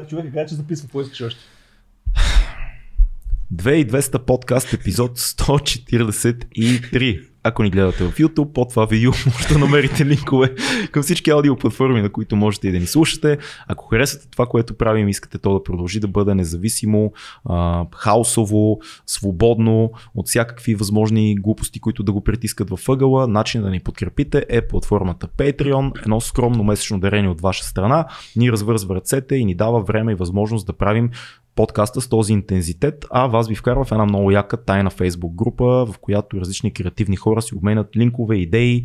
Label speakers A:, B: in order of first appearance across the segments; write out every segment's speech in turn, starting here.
A: човека каза, че записва, какво искаш още?
B: 2200 подкаст, епизод 143. Ако ни гледате в YouTube, под това видео може да намерите линкове към всички аудиоплатформи, на които можете и да ни слушате. Ако харесвате това, което правим, искате то да продължи да бъде независимо, хаосово, свободно от всякакви възможни глупости, които да го притискат във ъгъла, начин да ни подкрепите е платформата Patreon, едно скромно месечно дарение от ваша страна, ни развързва ръцете и ни дава време и възможност да правим подкаста с този интензитет, а вас ви вкарва в една много яка тайна фейсбук група, в която различни креативни хора си обменят линкове, идеи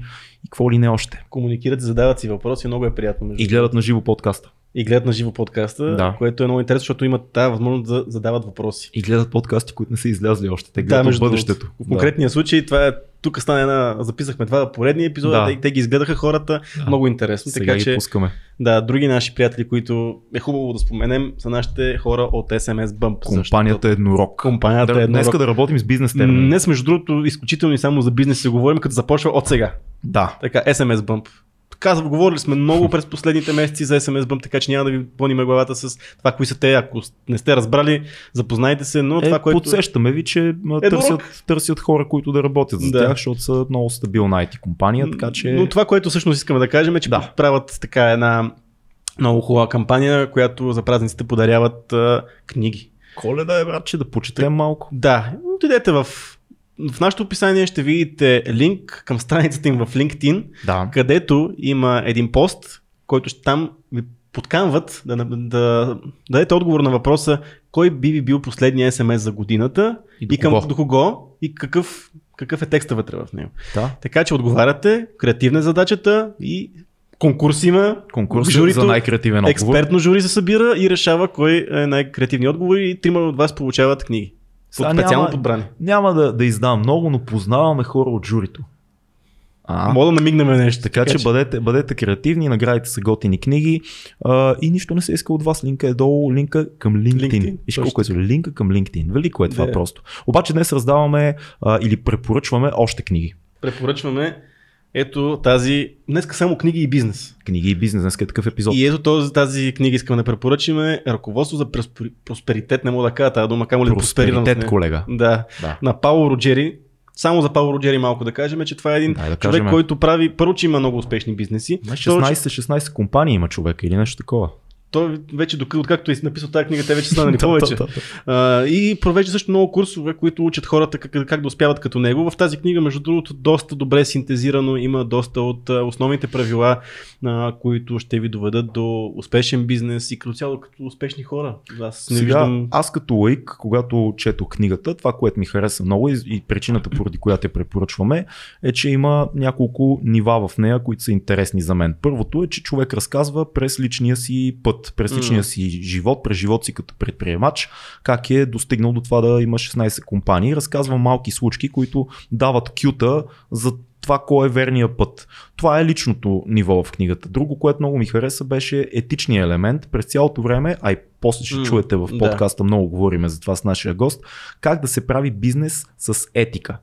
B: и какво ли не още.
A: Комуникират, задават си въпроси, много е приятно.
B: Между и гледат на живо подкаста.
A: И гледат на живо подкаста, да. което е много интересно, защото имат тази възможност да задават въпроси.
B: И гледат подкасти, които не са излязли още. Те гледат да, между бъдещето.
A: В конкретния да. случай това е тук стана една, записахме това поредния епизод, да. те, те ги изгледаха хората, да. много интересно.
B: Сега така че, пускаме.
A: Да, други наши приятели, които е хубаво да споменем, са нашите хора от SMS Bump.
B: Компанията е Еднорог.
A: Компанията
B: да,
A: е Еднорог.
B: Днеска да работим с бизнес термини.
A: Днес, между другото, изключително и само за бизнес се говорим, като започва от сега.
B: Да.
A: Така, SMS Bump казва, говорили сме много през последните месеци за SMS Bump, така че няма да ви пълним главата с това, кои са те. Ако не сте разбрали, запознайте се, но
B: е,
A: това, което...
B: Подсещаме ви, че е търсят, търсят хора, които да работят за да. тях, защото са много стабилна IT компания, така че...
A: Но това, което всъщност искаме да кажем е, че да. правят така една много хубава кампания, която за празниците подаряват а, книги.
B: Коледа е, брат, че да почетем малко.
A: Да, отидете в в нашото описание ще видите линк към страницата им в LinkedIn,
B: да.
A: където има един пост, който ще там ви подканват да, да, да дадете отговор на въпроса кой би ви бил последния SMS за годината
B: и, до
A: и към
B: кого?
A: до кого и какъв, какъв е текста вътре в него.
B: Да.
A: Така че отговаряте, креативна е задачата и конкурс има.
B: Конкурс журито, за най-креативен отговор.
A: Експертно жури се събира и решава кой е най-креативният отговор и трима от вас получават книги. Под специално
B: няма,
A: подбрани.
B: Няма да, да издам много, но познаваме хора от журито.
A: А, Мога да намигнем нещо.
B: Така, така че, че бъдете, бъдете креативни, наградите са готини книги а, и нищо не се иска от вас. Линка е долу, линка към LinkedIn. LinkedIn Виж колко е линка към LinkedIn. Велико е това да. просто. Обаче днес раздаваме а, или препоръчваме още книги.
A: Препоръчваме ето тази, днеска само книги и бизнес.
B: Книги и бизнес, днес е такъв епизод.
A: И ето този, тази книга искаме да препоръчиме. Ръководство за просперитет, не мога да кажа тази дума, камо ли
B: Просперитет, колега.
A: Да. да. На Пауло Роджери. Само за Пауло Роджери малко да кажем, че това е един
B: да
A: човек,
B: кажем.
A: който прави, първо, че има много успешни бизнеси.
B: 16-16 компании има човек или нещо такова
A: той вече, откакто е написал тази книга, те вече станали повече. а, и провежда също много курсове, които учат хората как, как да успяват като него. В тази книга, между другото, доста добре синтезирано, има доста от основните правила, а, които ще ви доведат до успешен бизнес и като цяло като успешни хора.
B: Аз, не Сега, виждам... аз като лайк, когато чето книгата, това, което ми хареса много и, и причината, поради която я препоръчваме, е, че има няколко нива в нея, които са интересни за мен. Първото е, че човек разказва през личния си път път през личния си живот, през живот си като предприемач, как е достигнал до това да има 16 компании. Разказва малки случки, които дават кюта за това кой е верния път. Това е личното ниво в книгата. Друго, което много ми хареса, беше етичния елемент. През цялото време, а и после ще mm, чуете в подкаста, да. много говориме за това с нашия гост, как да се прави бизнес с етика.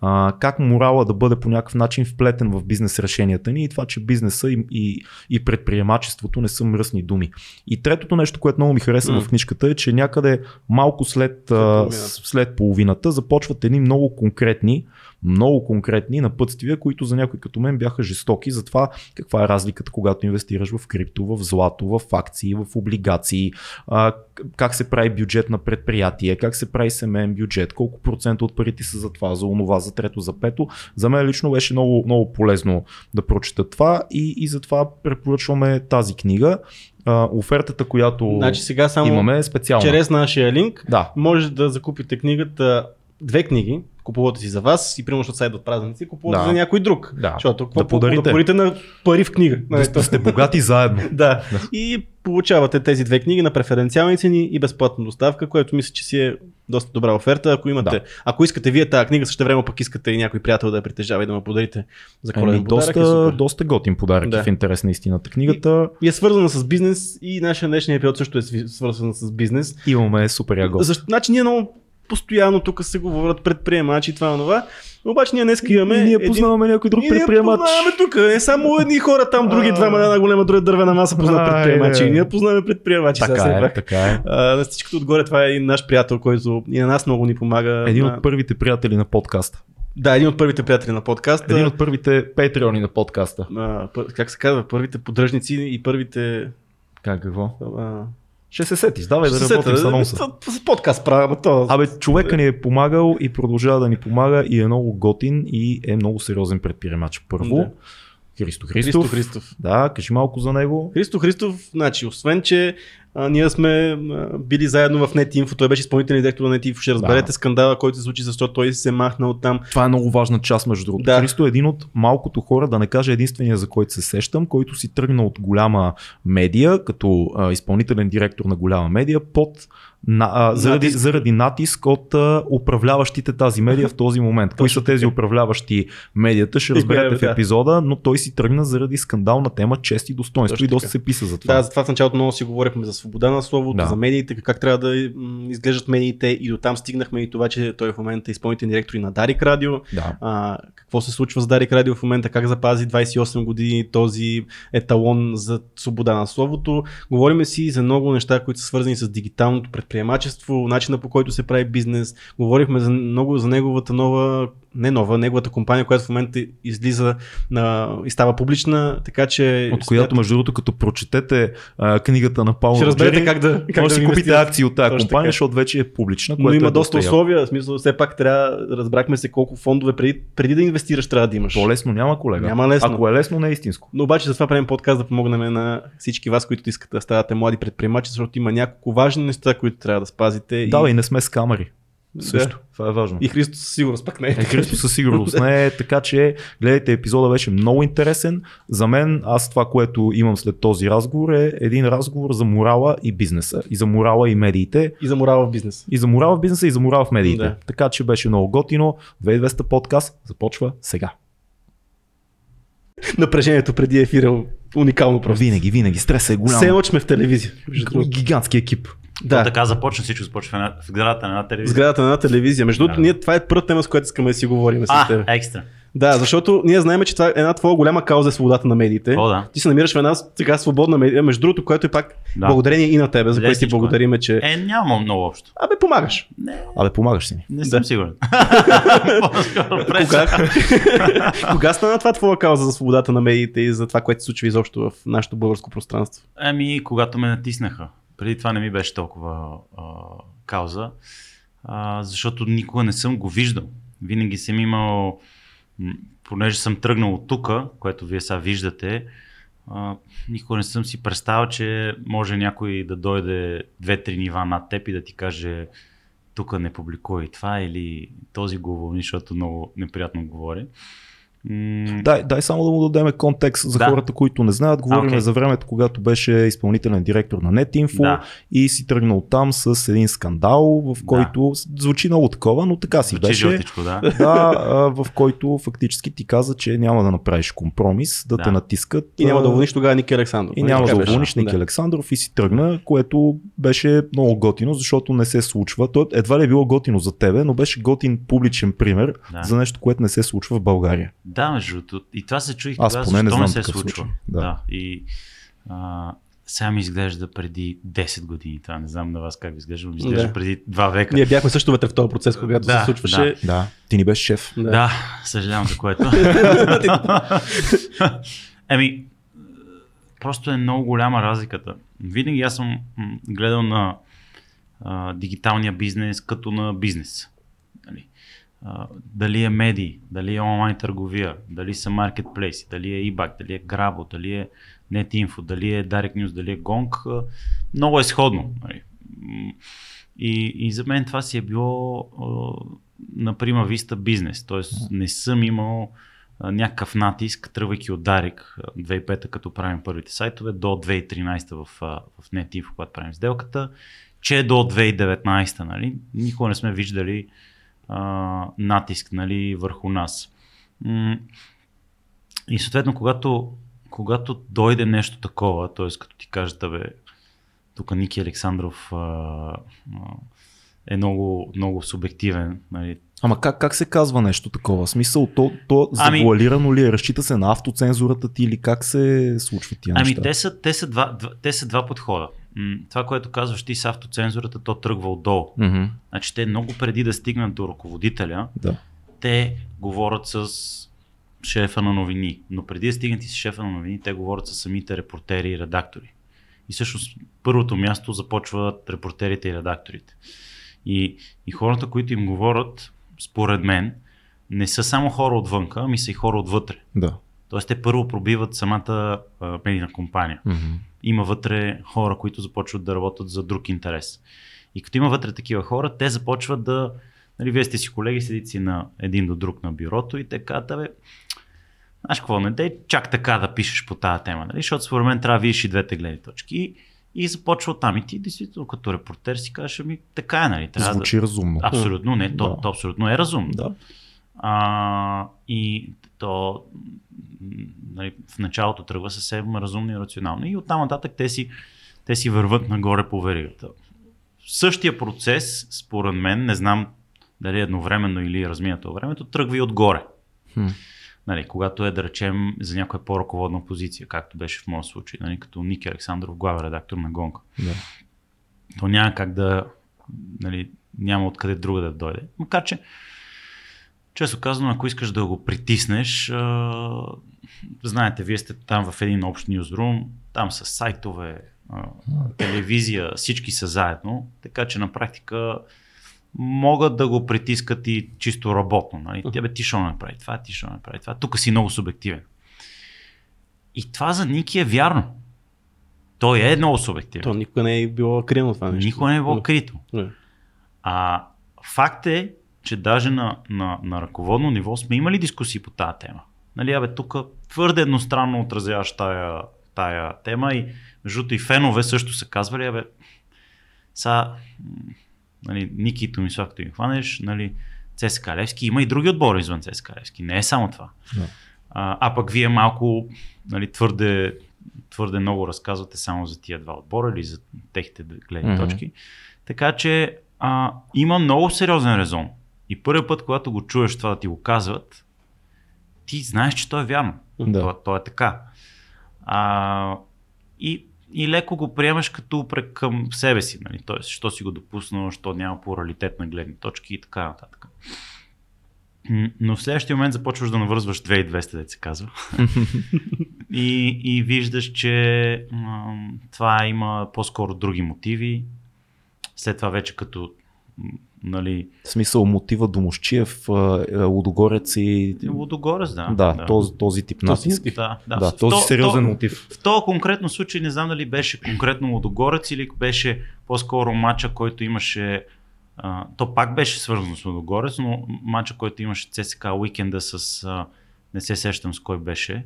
B: А, как морала да бъде по някакъв начин вплетен в бизнес решенията ни и това, че бизнеса и, и, и предприемачеството не са мръсни думи. И третото нещо, което много ми хареса mm. в книжката е, че някъде малко след, половината. след половината започват едни много конкретни много конкретни напътствия, които за някой като мен бяха жестоки за това каква е разликата, когато инвестираш в крипто, в злато, в акции, в облигации, а, как се прави бюджет на предприятие, как се прави семейен бюджет, колко процента от парите са за това, за онова, за трето, за пето. За мен лично беше много, много полезно да прочета това и, и затова препоръчваме тази книга. Uh, офертата, която
A: значи сега само
B: имаме е специална.
A: Чрез нашия линк
B: да.
A: може да закупите книгата, две книги, купувате си за вас и примерно ще сайдат празници, купувате да. за някой друг.
B: Да.
A: Защото
B: да подарите. Да
A: подарите на пари в книга.
B: Да, да сте богати заедно.
A: да. да. И получавате тези две книги на преференциални цени и безплатна доставка, което мисля, че си е доста добра оферта. Ако имате, да. ако искате вие тази книга, също време пък искате и някой приятел да я притежава и да му подарите за коледен ами,
B: подарък. Доста, е доста готин подарък да. в интерес на истината книгата.
A: И, и, е свързана с бизнес и нашия днешния епизод също е свързан с бизнес.
B: Имаме супер яго.
A: Защо, значи ние много постоянно тук се говорят предприемачи, това и това. Обаче ние днес имаме.
B: И ние познаваме някой друг предприемач. Ние
A: познаваме тук. Не само едни хора там, други двама на една голема друга дървена маса познават предприемачи. И ние познаваме предприемачи.
B: Така е, така е.
A: А, на всичкото отгоре това е и наш приятел, който и на нас много ни помага.
B: Един от първите приятели на подкаста.
A: Да, един от първите приятели на подкаста.
B: Един от първите патреони на подкаста.
A: А, как се казва? Първите поддръжници и първите...
B: Как какво? А... Ще се сетиш, давай да работим с анонса.
A: С подкаст правя, то...
B: Абе, човека ни е помагал и продължава да ни помага и е много готин и е много сериозен предприемач. Първо, да. Христо Христов.
A: Христо Христов.
B: Да, кажи малко за него.
A: Христо Христов, значи, освен, че а, ние сме а, били заедно в NetInfo, той беше изпълнителен директор на NetInfo, ще разберете да. скандала, който се случи, защото той се махна от там.
B: Това е много важна част, между другото. Да. Христо е един от малкото хора, да не кажа единствения, за който се сещам, който си тръгна от голяма медия, като а, изпълнителен директор на голяма медия, под на, а, заради, натиск. заради натиск от а, управляващите тази медия в този момент. Кои са тези управляващи медията, ще разберете в епизода, но той си тръгна заради скандална тема чест и достоинство и доста се писа за това.
A: Да, за това в началото много си говорихме за свобода на словото, да. за медиите, как трябва да изглеждат медиите и до там стигнахме и това, че той в момента е изпълнителен директор и на Дарик Радио.
B: Да.
A: А, какво се случва с Дарик Радио в момента, как запази 28 години този еталон за свобода на словото. Говориме си за много неща, които са свързани с дигиталното предприемачество, начина по който се прави бизнес. Говорихме за много за неговата нова не нова, неговата компания, която в момента излиза на, и става публична, така че...
B: От която, между другото, като прочетете а, книгата на Паул
A: Ще разберете как да,
B: как може да си купите акции от тази компания, така. защото вече е публична.
A: Но има
B: е
A: доста условия, в смисъл все пак трябва, разбрахме се колко фондове преди, преди да инвестираш трябва да имаш.
B: По-лесно няма, колега.
A: Няма лесно.
B: Ако е лесно, не е истинско.
A: Но обаче за това правим подкаст да помогнем на всички вас, които искат да ставате млади предприемачи, защото има няколко важни неща, които трябва да спазите.
B: Да, и, и не сме с камери. Също. Да. Това е важно.
A: И Христо със сигурност пък не е.
B: е Христо със сигурност не е, така че гледайте, епизода беше много интересен. За мен, аз това, което имам след този разговор е един разговор за морала и бизнеса. И за морала и медиите.
A: И за морала в бизнес.
B: И за морала в бизнеса и за морала в медиите. Да. Така че беше много готино. 2200 подкаст започва сега.
A: Напрежението преди ефира е уникално просто.
B: Винаги, винаги. Стресът е голям.
A: Все сме в телевизия.
B: Гигантски екип.
C: Да. То така започна всичко, започва в сградата на една телевизия.
A: Сградата на една телевизия. Между другото, да. ние това е първа тема, с която искаме да си говорим.
C: А, екстра.
A: Да, защото ние знаем, че това е една твоя голяма кауза е свободата на медиите.
C: О, да.
A: Ти се намираш в една сега свободна медия, между другото, което е пак да. благодарение и на тебе, за което ти благодариме, че.
C: Е, няма много общо.
A: Абе, помагаш.
C: Не.
B: Абе, помагаш си ни.
C: Не съм да. сигурен.
A: кога, кога стана това твоя кауза за свободата на медиите и за това, което се случва изобщо в нашето българско пространство?
C: Ами, когато ме натиснаха. Преди това не ми беше толкова а, кауза, а, защото никога не съм го виждал. Винаги съм имал понеже съм тръгнал от тук, което вие сега виждате, а, никога не съм си представил, че може някой да дойде две-три нива над теб и да ти каже тук не публикувай това или този го уволни, защото много неприятно говори.
B: Дай, дай само да му дадем контекст за да. хората, които не знаят. Говорим okay. за времето, когато беше изпълнителен директор на NetInfo
C: да.
B: и си тръгнал там с един скандал, в който да. звучи много такова, но така си звучи беше.
C: Жълтичко, да.
B: да, в който фактически ти каза, че няма да направиш компромис, да, да. те натискат.
A: И няма да уволниш тогава Ники Александров.
B: И няма да уволниш Ники да. Александров и си тръгна, което беше много готино, защото не се случва. То едва ли е било готино за тебе, но беше готин публичен пример да. за нещо, което не се случва в България.
C: Да, между другото. И това се чуих
B: Аз
C: тогава,
B: поне не, знам
C: не се
B: случва.
C: Да. да. И а, сега ми изглежда преди 10 години. Това не знам на вас как ви изглежда, ми изглежда да. преди 2 века.
A: Ние бяхме също вътре в този процес, когато да, се случваше.
B: Да. да. Ти ни беше шеф.
C: Да, да съжалявам за което. Еми, просто е много голяма разликата. Винаги аз съм гледал на а, дигиталния бизнес като на бизнес. Дали е медии, дали е онлайн търговия, дали са маркетплейси, дали е eBay, дали е Grabo, дали е NetInfo, дали е Direct News, дали е Gong, много е сходно. Нали. И, и за мен това си е било на прима виста бизнес, т.е. не съм имал някакъв натиск, тръгвайки от Дарик 2005 като правим първите сайтове, до 2013 в, в NetInfo, когато правим сделката, че до 2019, нали, никога не сме виждали а, натиск нали, върху нас. И съответно, когато, когато дойде нещо такова, т.е. като ти кажат, бе, тук Ники Александров а, а, е много, много субективен. Нали.
B: Ама как, как се казва нещо такова? В смисъл, то, то ами, завуалирано ли е? Разчита се на автоцензурата ти или как се случва тия
C: ами
B: неща?
C: те са, те, са два, два, те са два подхода. Това, което казваш ти с автоцензурата, то тръгва отдолу.
B: Mm-hmm.
C: Значи те много преди да стигнат до ръководителя,
B: да.
C: те говорят с шефа на новини. Но преди да стигнат и с шефа на новини, те говорят с самите репортери и редактори. И всъщност първото място започват репортерите и редакторите. И, и хората, които им говорят, според мен, не са само хора отвънка, ами са и хора отвътре.
B: Да.
C: Тоест те първо пробиват самата а, медийна компания.
B: Mm-hmm.
C: Има вътре хора, които започват да работят за друг интерес. И като има вътре такива хора, те започват да... Нали, вие сте си колеги, седите си на един до друг на бюрото и те казват, бе, знаеш какво, не дей чак така да пишеш по тази тема, нали? защото според мен трябва да видиш и двете гледни точки. И, започва там. И ти действително като репортер си кажеш, ами така е, нали?
B: Трябва Звучи
C: да...
B: разумно.
C: Абсолютно, не, то,
B: Да.
C: то абсолютно е разумно.
B: Да.
C: А, и то нали, в началото тръгва съвсем разумно и рационално. И оттам нататък те си, те си върват нагоре по веригата. Същия процес, според мен, не знам дали едновременно или разминато времето, тръгва и отгоре.
B: Хм.
C: Нали, когато е, да речем, за някоя по-ръководна позиция, както беше в моя случай, нали, като Ники Александров, главен редактор на Гонка.
B: Да.
C: То няма как да, нали, няма откъде друга да дойде. Макар, че, често казано, ако искаш да го притиснеш, а, знаете, вие сте там в един общ нюзрум, там са сайтове, а, телевизия, всички са заедно, така че на практика могат да го притискат и чисто работно. Нали? Тя бе, ти що направи това, ти що направи това. Тук си много субективен. И това за Ники е вярно. Той е много субективен.
A: То никога не е било криено това нещо.
C: Никога не е било крито.
A: Не.
C: А факт е, че даже на, на, на ръководно ниво сме имали дискусии по тази тема. Нали, абе, тук твърде едностранно отразяваш тая, тая тема и между и фенове също са казвали, абе, са, нали, Ники и Томислав, като им хванеш, нали, ЦСКА Левски, има и други отбори извън ЦСКА Левски, не е само това.
B: Да.
C: А, а пък вие малко нали, твърде, твърде много разказвате само за тия два отбора или за техните гледни
B: Мгм.
C: точки. Така че а, има много сериозен резон. И първият път, когато го чуеш това да ти го казват, ти знаеш, че то е вярно.
B: Да.
C: То, то е така. А, и, и леко го приемаш като упрек към себе си. Нали? Тоест, що си го допуснал, що няма плуралитет на гледни точки и така нататък. Но в следващия момент започваш да навързваш 2200, да се казва. и, и виждаш, че м, това има по-скоро други мотиви. След това вече като нали,
B: В смисъл мотива Домощиев, е, Лудогорец и...
C: Лудогорец, да.
B: Да, Този, този тип натиск.
C: Да, да.
B: Да,
C: В
B: този
C: то-
B: сериозен
C: то-
B: мотив.
C: В този конкретно случай не знам дали беше конкретно Лудогорец или беше по-скоро матча, който имаше. А, то пак беше свързано с Лудогорец, но матча, който имаше ЦСК уикенда с. А, не се сещам с кой беше.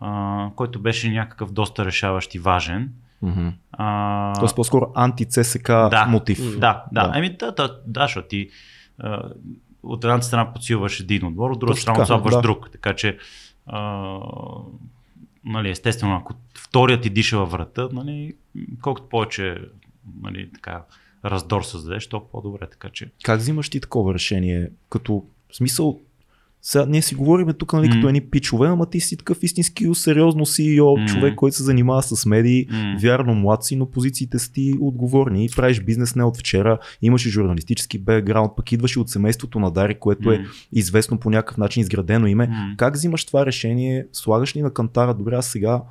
C: А, който беше някакъв доста решаващ и важен.
B: Мгм.
C: А,
B: Тоест по-скоро анти-ЦСК
C: Да.
B: мотив.
C: да, да.
B: Да.
C: Ами да, да, да, защото ти а, от едната страна подсилваш един отбор, от друга
B: Точно
C: страна отслабваш
B: да.
C: друг. Така че, а, нали, естествено, ако вторият ти диша във врата, нали, колкото повече нали, така, раздор създадеш, толкова по-добре. Така че,
B: Как взимаш ти такова решение? Като в смисъл, сега ние си говорим тук нали, като
C: М.
B: едни пичове, ама ти си такъв истински сериозно CEO,
C: М.
B: човек, който се занимава с медии.
C: м,
B: Вярно, млад си, но позициите са ти отговорни. Правиш бизнес не от вчера, имаш и журналистически бекграунд, пък идваш и от семейството на Дари, което е
C: м,
B: известно по някакъв начин, изградено име.
C: м.
B: Как взимаш това решение? Слагаш ли на кантара, добре, аз сега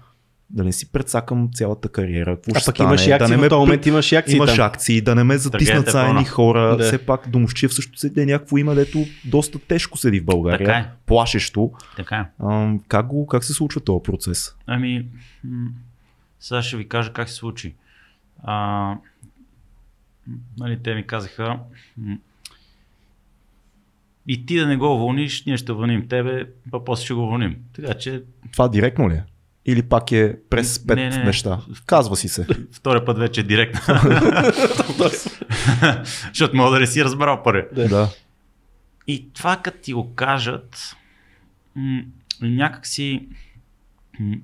B: да не си предсакам цялата кариера. Какво
A: А
B: ще
A: пък
B: стане?
A: имаш и акции,
B: да не
A: в
B: ме
A: този момент имаш и акции
B: Имаш
A: там.
B: акции, да не ме затиснат са едни хора.
A: Да.
B: Все пак Домощиев също седи е някакво име, дето доста тежко седи в България.
C: Така е.
B: Плашещо.
C: Така е.
B: Ам, как, го, как се случва този процес?
C: Ами, сега ще ви кажа как се случи. А, нали, те ми казаха, и ти да не го уволниш, ние ще уволним тебе, па после ще го уволним. Така че
B: Това директно ли е? Или пак е през пет
C: Не, не, не.
B: неща? Казва си се.
C: втория път вече е директно. Защото мога да не си разбрал първи.
A: Да.
C: И това като ти го кажат, м- някак си м-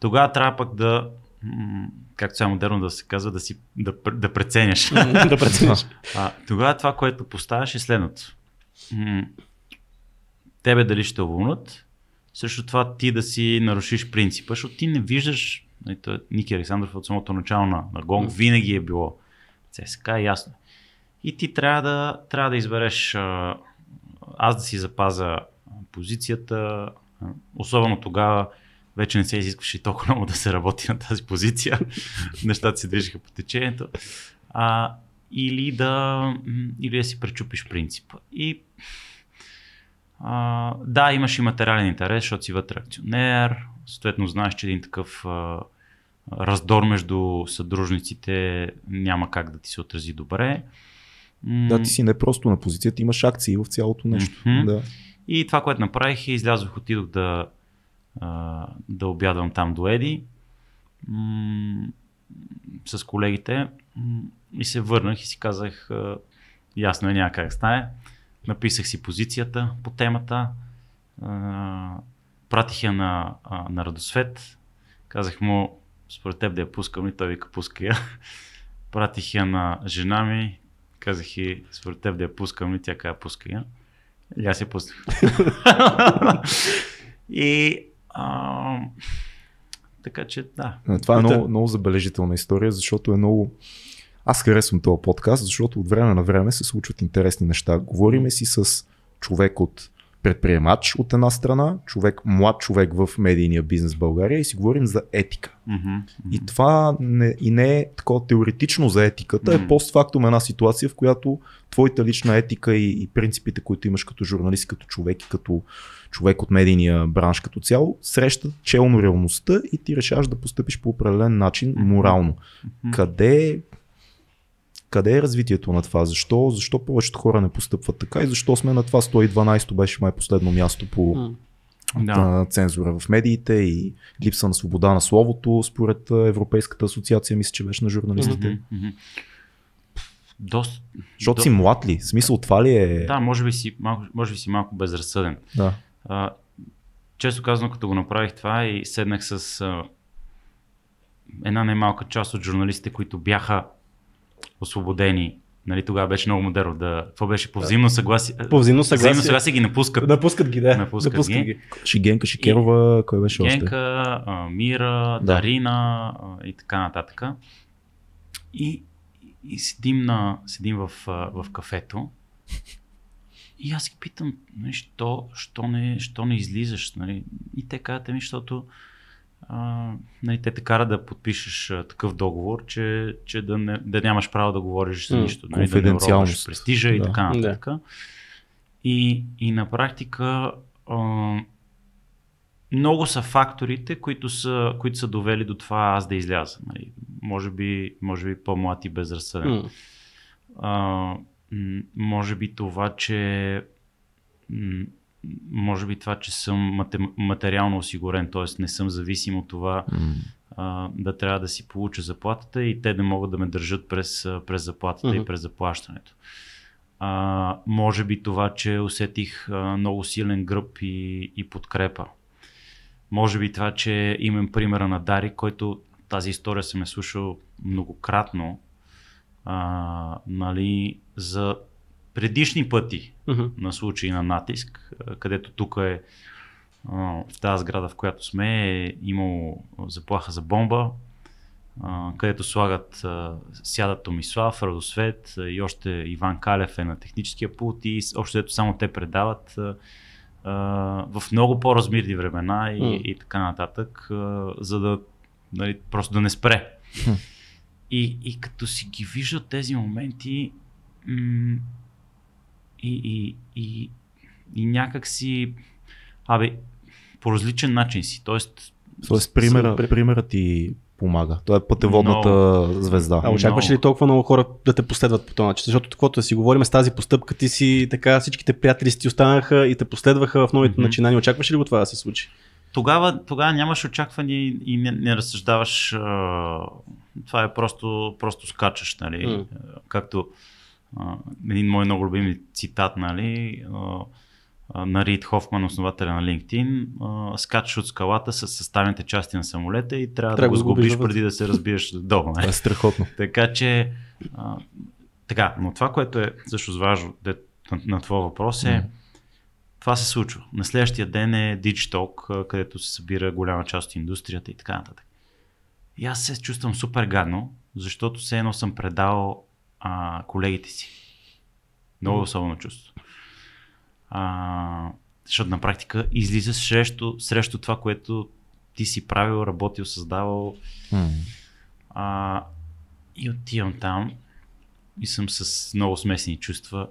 C: тогава трябва пък да м- както сега модерно да се казва, да, си, да, да преценяш.
A: да преценяш.
C: А, тогава това, което поставяш е следното. Тебе дали ще уволнат, също това ти да си нарушиш принципа, защото ти не виждаш, нали, Ники Александров от самото начало на, на Гонг винаги е било ЦСКА, ясно. И ти трябва да, трябва да избереш аз да си запазя позицията, особено тогава вече не се изискваше толкова много да се работи на тази позиция. Нещата се движиха по течението. А, или, да, или да си пречупиш принципа. И а, да, имаш и материален интерес, защото си вътре акционер, съответно знаеш, че един такъв а, раздор между съдружниците няма как да ти се отрази добре.
B: Да, ти си не просто на позицията, имаш акции в цялото нещо. Mm-hmm. Да.
C: И това, което направих, е излязох, отидох да, а, да обядвам там до Еди м- с колегите и се върнах и си казах, ясно е, няма как стане. Написах си позицията по темата, а, пратих я на, а, на Радосвет, казах му, според теб да я пускам и той вика пуска я. Пратих я на жена ми, казах и според теб да я пускам и тя каза пуска я. И аз я пуснах. и а, така че да.
B: Това е много, много забележителна история, защото е много... Аз харесвам този подкаст, защото от време на време се случват интересни неща. Говориме си с човек от предприемач от една страна, човек, млад човек в медийния бизнес в България и си говорим за етика.
C: Mm-hmm.
B: И това не, и не е такова теоретично за етиката, mm-hmm. е постфактум една ситуация, в която твоята лична етика и, и принципите, които имаш като журналист, като човек и като човек от медийния бранш като цяло, срещат челно реалността и ти решаваш да постъпиш по определен начин морално. Mm-hmm. Къде къде е развитието на това? Защо, защо повечето хора не постъпват така и защо сме на това 112 беше май последно място по да. цензура в медиите и липса на свобода на словото според Европейската асоциация, мисля, че беше на журналистите. Mm-hmm.
C: Доста,
B: Защото до... си млад ли? Смисъл това ли е?
C: Да, може би си малко, може би си малко безразсъден.
B: Да.
C: А, често казано, като го направих това и седнах с а, една немалка част от журналистите, които бяха освободени. Нали, тогава беше много модерно да. Това беше по взаимно съгласие.
A: По взаимно съгласие. Взаимно
C: съгласие ги напускат.
A: Напускат ги, да.
C: Напускат, напускат ги. ги.
B: Шигенка Шикерова, кой беше
C: Генка, още? Генка, Мира, да. Дарина и така нататък. И, и седим, на, седим в, в кафето. И аз ги питам, нали, що, що, не, що не излизаш? Нали? И те казват ми, защото а, нали, те те кара да подпишеш а, такъв договор, че, че да, не, да нямаш право да говориш за нищо. Нали,
B: да не
C: престижа да. и така нататък. Да. И, и на практика а, много са факторите, които са, които са довели до това аз да изляза. Нали. Може, би, може би по-млад и безразсъден. Mm. А, може би това, че може би това, че съм материално осигурен, т.е. не съм зависим от това mm. а, да трябва да си получа заплатата и те да могат да ме държат през, през заплатата mm-hmm. и през заплащането. А, може би това, че усетих а, много силен гръб и, и подкрепа. Може би това, че имам примера на Дари, който тази история съм е слушал многократно, а, нали, за предишни пъти uh-huh. на случаи на натиск, където тук е в тази сграда, в която сме, е имало заплаха за бомба, където слагат, сядат Томислав, Радосвет и още Иван Калев е на техническия пулт и още ето само те предават в много по-размирни времена и, mm. и така нататък, за да нали, просто да не спре. И, и като си ги вижда тези моменти, м- и, и, и, и някак си, абе, по различен начин си. Тоест,
B: Тоест примера, с... примерът ти помага. Това е пътеводната no. звезда.
A: А очакваш no. ли толкова много хора да те последват по този начин? Защото каквото да си говорим с тази постъпка, ти си така, всичките приятели си останаха и те последваха в новите mm-hmm. начинания. Очакваш ли го това да се случи?
C: Тогава, тогава нямаш очаквания и не, не разсъждаваш. А, това е просто, просто скачаш, нали? Mm. Както един мой много любим цитат, нали, на Рид Хофман, основателя на LinkedIn, а, скачаш от скалата с съставените части на самолета и трябва, трябва да го сгубиш преди да се разбиеш долу.
B: Това е страхотно.
C: така че, а, така, но това, което е също важно на, на твой въпрос е, mm. това се случва. На следващия ден е Digitalk, където се събира голяма част от индустрията и така нататък. И аз се чувствам супер гадно, защото все едно съм предал а, колегите си. Много особено чувство. А, защото на практика излиза срещу, срещу това, което ти си правил, работил, създавал. Mm. А, и отивам там и съм с много смесени чувства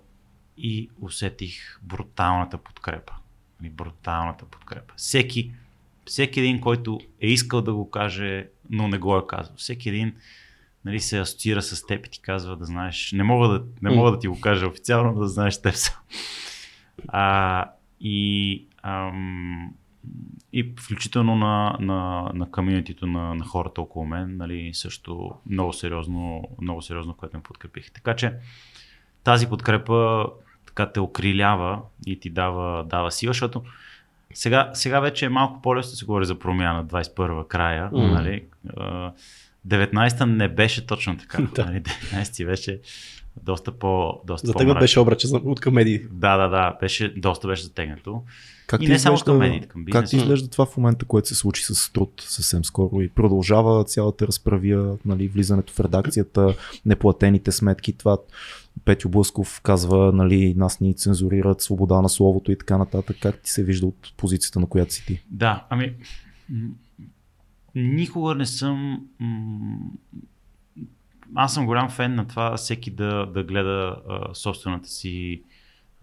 C: и усетих бруталната подкрепа. Нали, бруталната подкрепа. Всеки, всеки един, който е искал да го каже, но не го е казал. Всеки един нали, се асоциира с теб и ти казва да знаеш. Не мога да, не мога да ти го кажа официално, да знаеш теб сам. А, и, ам, и включително на, на, на комьюнитито на, на хората около мен, нали, също много сериозно, много сериозно, което ме подкрепих. Така че тази подкрепа така те окрилява и ти дава, дава сила, защото сега, сега вече е малко по-лесно да се говори за промяна, 21 края, mm. нали, 19-та не беше точно така. да. нали, 19-ти беше доста по доста
A: Затегнат беше обръча от към медии.
C: Да, да, да, беше, доста беше затегнато. Как и не само към медиите, към
B: бизнес. Как ти изглежда това в момента, което се случи с труд съвсем скоро и продължава цялата разправия, нали, влизането в редакцията, неплатените сметки, това Петю Блъсков казва, нали, нас ни цензурират, свобода на словото и така нататък. Как ти се вижда от позицията, на която си ти?
C: Да, ами никога не съм аз съм голям фен на това всеки да, да гледа а, собствената си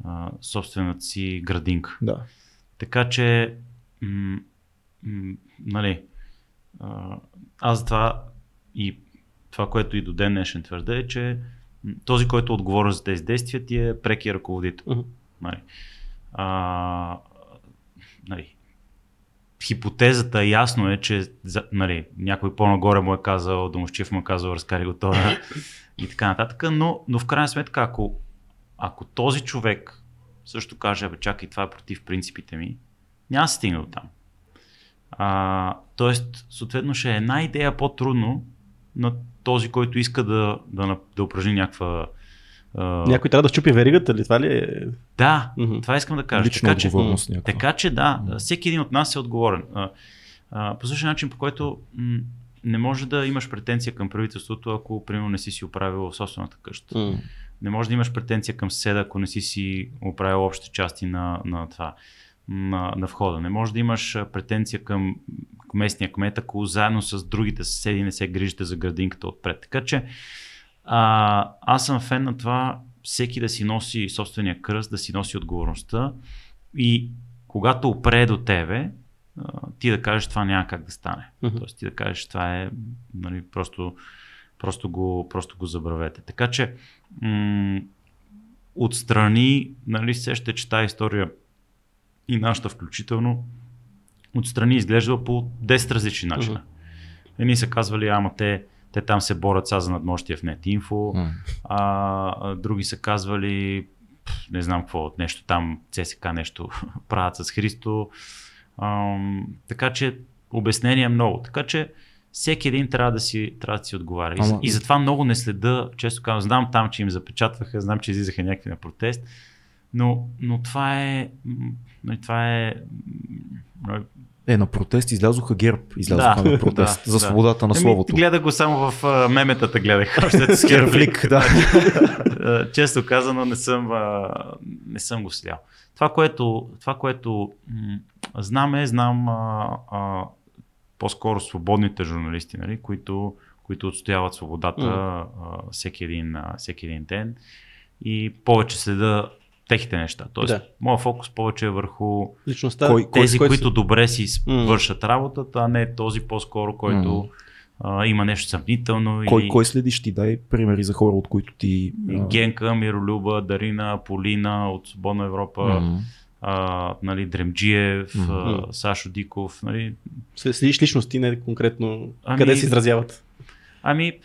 C: а, собствената си градинка.
B: Да.
C: Така че м- м- нали, а, аз това и това, което и до ден днешен твърда е, че този, който отговоря за тези действия, ти е прекия ръководител. Uh-huh. Нали. А, нали, хипотезата ясно е, че нали, някой по-нагоре му е казал, Домощив му е казал, разкари го това и така нататък, но, но в крайна сметка, ако, ако този човек също каже, бе, чакай, това е против принципите ми, няма да стигне до там. А, тоест, съответно, ще е една идея по-трудно на този, който иска да, да, да упражни някаква
A: някой трябва да щупи веригата ли? Това ли е?
C: Да, mm-hmm. това искам да кажа.
B: Лична така, отговорност
C: че, така че да, всеки един от нас е отговорен. А, а, по същия начин, по който м- не може да имаш претенция към правителството, ако примерно не си си оправил собствената къща. Mm. Не може да имаш претенция към съседа, ако не си си оправил общите части на, на това, на, на входа. Не може да имаш претенция към местния кмет, ако заедно с другите съседи не се грижите за градинката отпред. Така че а, аз съм фен на това всеки да си носи собствения кръст, да си носи отговорността и когато опре до тебе, ти да кажеш това няма как да стане. Uh-huh. Тоест ти да кажеш това е нали, просто, просто, го, просто го забравете. Така че м- отстрани, нали, сещате, че тази история и нашата включително, отстрани изглежда по 10 различни начина. Uh-huh. Едни са казвали, ама те те там се борят са за надмощие в NetInfo. Mm. А, други са казвали, не знам какво, нещо там, ЦСК нещо правят с Христо. А, така че обяснение е много. Така че всеки един трябва да си, трябва да си отговаря. Ама... И, и затова много не следа, често казвам, знам там, че им запечатваха, знам, че излизаха някакви на протест, но, но това е, това е
B: е, на протест излязоха ГЕРБ, излязоха да, на протест да, за свободата да. на словото.
C: Еми, гледах го само в а, меметата, гледах. Още с
B: Герфлик, да.
C: Често казано, не съм, а, не съм го слял. Това, което, това, което м- знам е, знам а, а, по-скоро свободните журналисти, нали, които, които отстояват свободата mm. а, всеки, един, а, всеки един ден и повече следа техните неща. Тоест, да. моят фокус повече е върху
A: Личността,
C: кой, тези, кой, които кой добре си mm. вършат работата, а не този по-скоро, който mm. а, има нещо съмнително.
B: Кой, или... кой следиш ти? Дай примери за хора, от които ти...
C: А... Генка, Миролюба, Дарина, Полина от Свободна Европа. Mm. А, нали, Дремджиев, mm-hmm. Сашо Диков. Нали.
A: Следиш личности, не конкретно ами, къде се изразяват?
C: Ами,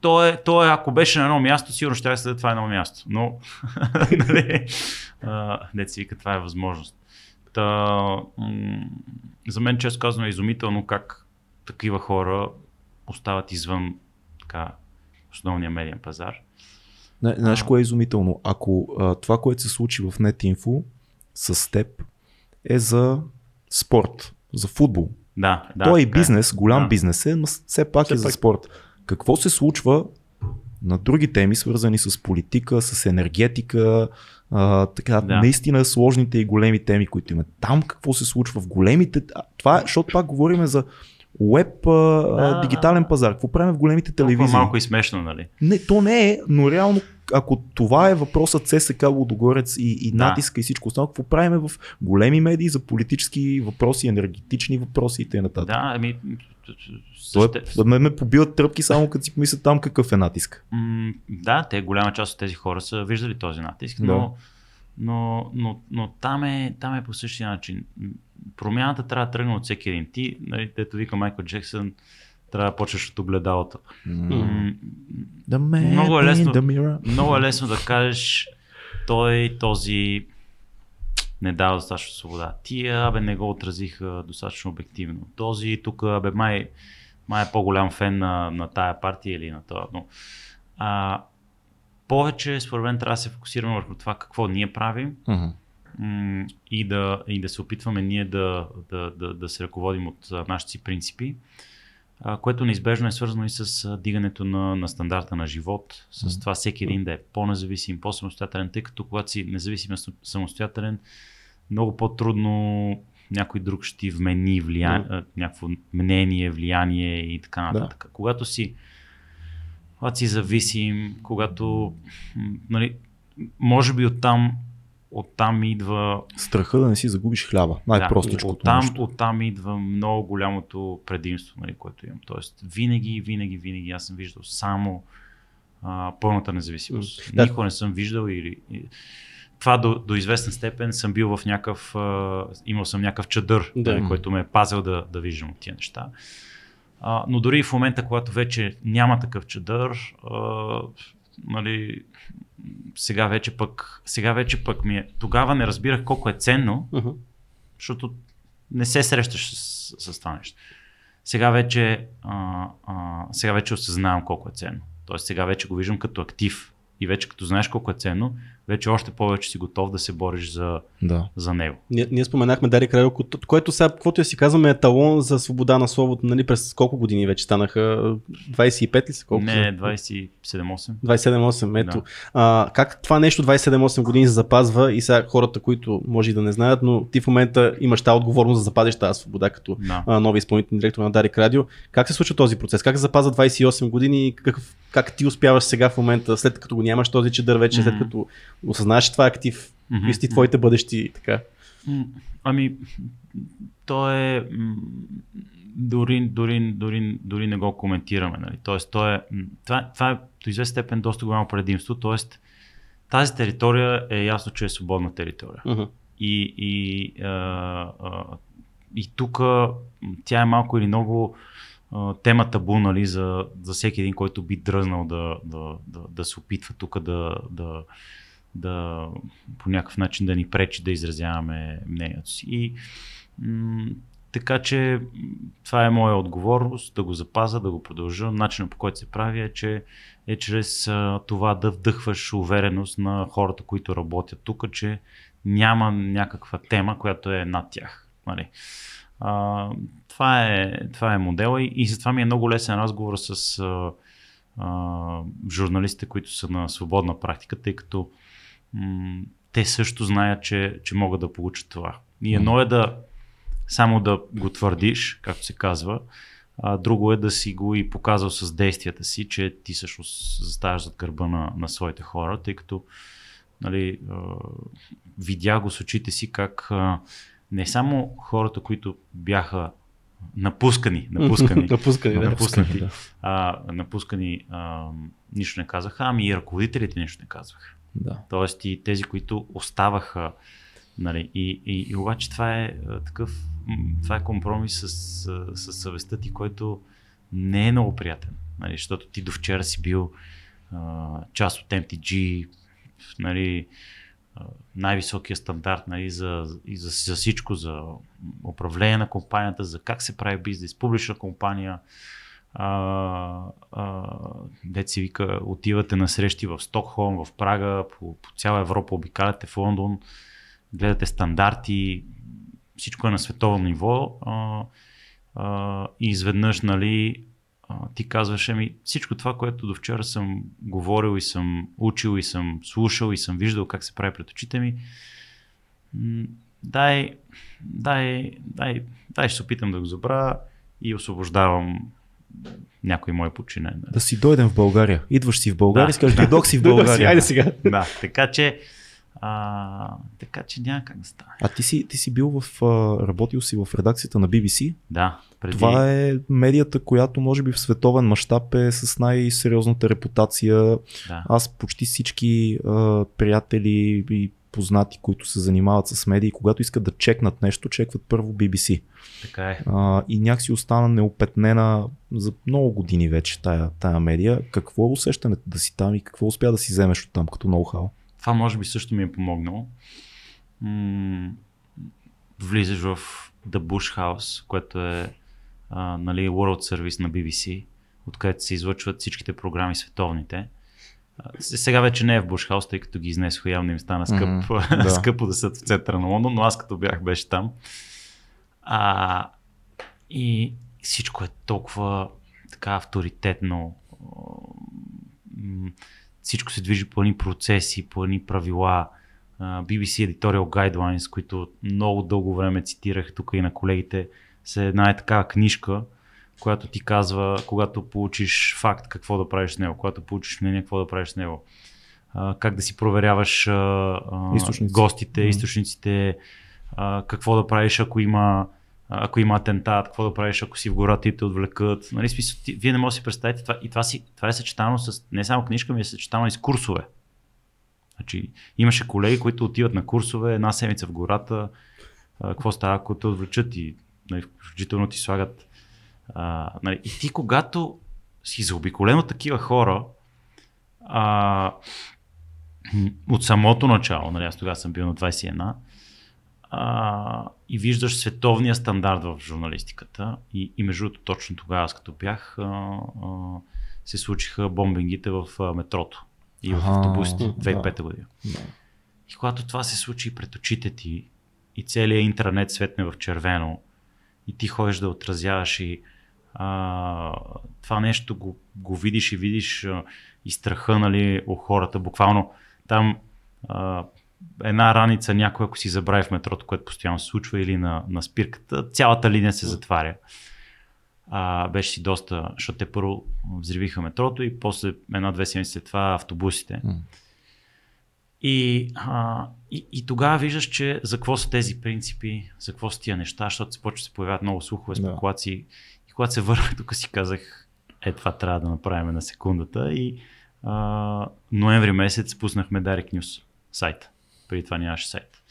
C: то е, то е, ако беше на едно място, сигурно ще да това е едно място. Но, нали, деца вика, това е възможност. Та, м- за мен, често казвам, е изумително как такива хора остават извън така, основния медиен пазар.
B: Знаеш, кое е изумително? Ако а, това, което се случи в NetInfo с теб е за спорт, за футбол.
C: Да, да.
B: Той е бизнес, голям да. бизнес е, но все пак все е пак... за спорт. Какво се случва на други теми, свързани с политика, с енергетика, а, така, да. наистина сложните и големи теми, които има. Там какво се случва в големите. Това, защото пак говорим за Уеб, да, дигитален пазар. Какво правим в големите телевизии?
C: Малко и смешно, нали?
B: Не, то не е, но реално, ако това е въпросът ЦСК, Лодогорец и, и да. натиска и всичко останало, какво правим в големи медии за политически въпроси, енергетични въпроси и т.н.
C: Да, ами
B: той, е, ме, ме побиват тръпки само като си помисля там какъв е натиск.
C: М- да, те голяма част от тези хора са виждали този натиск, но, да. но, но, но там, е, там е по същия начин. Промяната трябва да тръгне от всеки един. Ти, нали, дето вика Майкъл Джексън, трябва да почваш от огледалото. Mm. много, е лесно, много е лесно да кажеш той, този не дава достатъчно свобода. Тия, абе, не го отразиха достатъчно обективно. Този тук, абе, май, май е по-голям фен на, на тая партия или на това. Но, а, повече, според мен, трябва да се фокусираме върху това какво ние правим uh-huh. м- и, да, и да се опитваме ние да, да, да, да се ръководим от нашите си принципи, а, което неизбежно е свързано и с дигането на, на стандарта на живот, с uh-huh. това всеки един да е по-независим, по-самостоятелен, тъй като когато си независим самостоятелен, много по-трудно някой друг ще ти вмени влия... mm. някакво мнение, влияние и така нататък. Да. Когато си когато си зависим, когато нали, може би оттам оттам идва...
B: Страха да не си загубиш хляба. Най-простичко.
C: Да, оттам, оттам идва много голямото предимство, нали, което имам. Тоест, винаги, винаги, винаги аз съм виждал само а, пълната независимост. Да. Никога не съм виждал или това до, до известна степен съм бил в някакъв, а, имал съм някакъв чадър, да. Нали, който ме е пазил да, да виждам от тия неща. А, но дори в момента, когато вече няма такъв чадър, а, нали, сега вече пък, сега вече пък ми е, тогава не разбирах колко е ценно, uh-huh. защото не се срещаш с, с това нещо. Сега вече, а, а, сега вече осъзнавам колко е ценно. Тоест сега вече го виждам като актив и вече като знаеш колко е ценно, вече още повече си готов да се бориш за, да. за него.
A: Ние, ние споменахме Дари Крайо, което сега, каквото я си казваме, е талон за свобода на словото. Нали, през колко години вече станаха? 25 ли са? Колко
C: Не, 27-8.
A: 27-8, ето. Да. А, как това нещо 27-8 години се запазва и сега хората, които може и да не знаят, но ти в момента имаш тази отговорност да запазиш тази свобода като да. а, нови изпълнителен директор на Дарик Радио. Как се случва този процес? Как се запазва 28 години и как, как ти успяваш сега в момента, след като го нямаш този чедър вече, mm-hmm. след като осъзнаваш това актив, какви mm-hmm. твоите бъдещи така?
C: Ами, то е дори, дори, дори, дори не го коментираме. Нали? Тоест, то е, това, това е до известен степен доста голямо предимство. Тоест, тази територия е ясно, че е свободна територия. Uh-huh. И, и, а, а, и тук тя е малко или много а, тема табу нали, за, за всеки един, който би дръзнал да, да, да, да се опитва тук да, да, да по някакъв начин да ни пречи да изразяваме мнението си. И, м- така че това е моя отговорност да го запаза, да го продължа. Начинът по който се прави е, че е чрез а, това да вдъхваш увереност на хората, които работят тук, че няма някаква тема, която е над тях. Нали? А, това, е, това е модела и, и затова ми е много лесен разговор с а, а, журналистите, които са на свободна практика, тъй като м- те също знаят, че, че могат да получат това. И едно е да само да го твърдиш, както се казва, а друго е да си го и показал с действията си, че ти също заставаш зад гърба на, на своите хора, тъй като нали, видя го с очите си как не само хората, които бяха напускани, напускани,
A: напускани, да,
C: напускани, да. А, напускани а, нищо не казаха, ами и ръководителите нищо не казваха.
B: Да.
C: Тоест и тези, които оставаха. Нали, и, и, и обаче това е такъв, това е компромис с, с, с съвестта ти, който не е много приятен. нали, защото ти до вчера си бил а, част от MTG, нали, най-високия стандарт нали, за, и за, за всичко, за управление на компанията, за как се прави бизнес, публична компания. А, а, деца вика, отивате на срещи в Стокхолм, в Прага, по, по цяла Европа, обикаляте в Лондон, гледате стандарти, всичко е на световно ниво а, а, и изведнъж нали, ти казваш, ами всичко това, което до вчера съм говорил и съм учил и съм слушал и съм виждал как се прави пред очите ми, дай, дай, дай, дай ще се опитам да го забравя и освобождавам някой мой подчинен.
B: Да си дойдем в България. Идваш си в България, да. скажеш, дойдох си в България.
A: айде сега.
C: Да, така че а, така че няма как да стане.
B: А ти си, ти си бил в, работил си в редакцията на BBC.
C: Да.
B: Преди... Това е медията, която може би в световен мащаб е с най-сериозната репутация. Да. Аз почти всички а, приятели и познати, които се занимават с медии, когато искат да чекнат нещо, чекват първо BBC.
C: Така е.
B: А, и някакси остана неопетнена за много години вече тая, тая медия. Какво е усещането да си там и какво успя да си вземеш от там като ноу-хау?
C: Това може би също ми е помогнало. М- влизаш в The Bush House, което е а, нали, World Service на BBC, откъдето се излъчват всичките програми световните. Сега вече не е в House, тъй като ги изнесоха, явно им стана скъп, mm-hmm, да. скъпо да са в центъра на Лондон, но аз като бях беше там. А, и всичко е толкова така авторитетно всичко се движи по едни процеси, по едни правила. BBC Editorial Guidelines, които много дълго време цитирах тук и на колегите, се една е такава книжка, която ти казва, когато получиш факт, какво да правиш с него, когато получиш мнение, какво да правиш с него, как да си проверяваш Източници. гостите, mm. източниците, какво да правиш, ако има ако има атентат, какво да правиш, ако си в гората и те отвлекат. Нали, смисъл, ти, вие не можете да си представите това. И това, си, това е съчетано с не само книжка, ми е съчетано и с курсове. Значи, имаше колеги, които отиват на курсове една седмица в гората. А, какво става, ако те отвлечат и нали, включително ти слагат. А, нали, и ти, когато си заобиколен от такива хора, а, от самото начало, нали, аз тогава съм бил на 21, а, и виждаш световния стандарт в журналистиката. И, и между другото, точно тогава, аз като бях, а, а, се случиха бомбингите в а, метрото и в автобусите 2005 да. година. Да. И когато това се случи пред очите ти и целият интернет светне в червено и ти ходиш да отразяваш и а, това нещо го, го видиш и видиш а, и страха нали, у хората. Буквално там а, една раница някой, ако си забрави в метрото, което постоянно се случва, или на, на спирката, цялата линия се затваря. А, беше си доста, защото те първо взривиха метрото и после една-две седмици след това автобусите. Mm. И, а, и, и тогава виждаш, че за какво са тези принципи, за какво са тия неща, защото се почва да се появяват много слухове, спекулации. Yeah. И когато се върнах, тук си казах, е това трябва да направим на секундата. И а, ноември месец пуснахме Direct News сайта преди това нямаше сайт.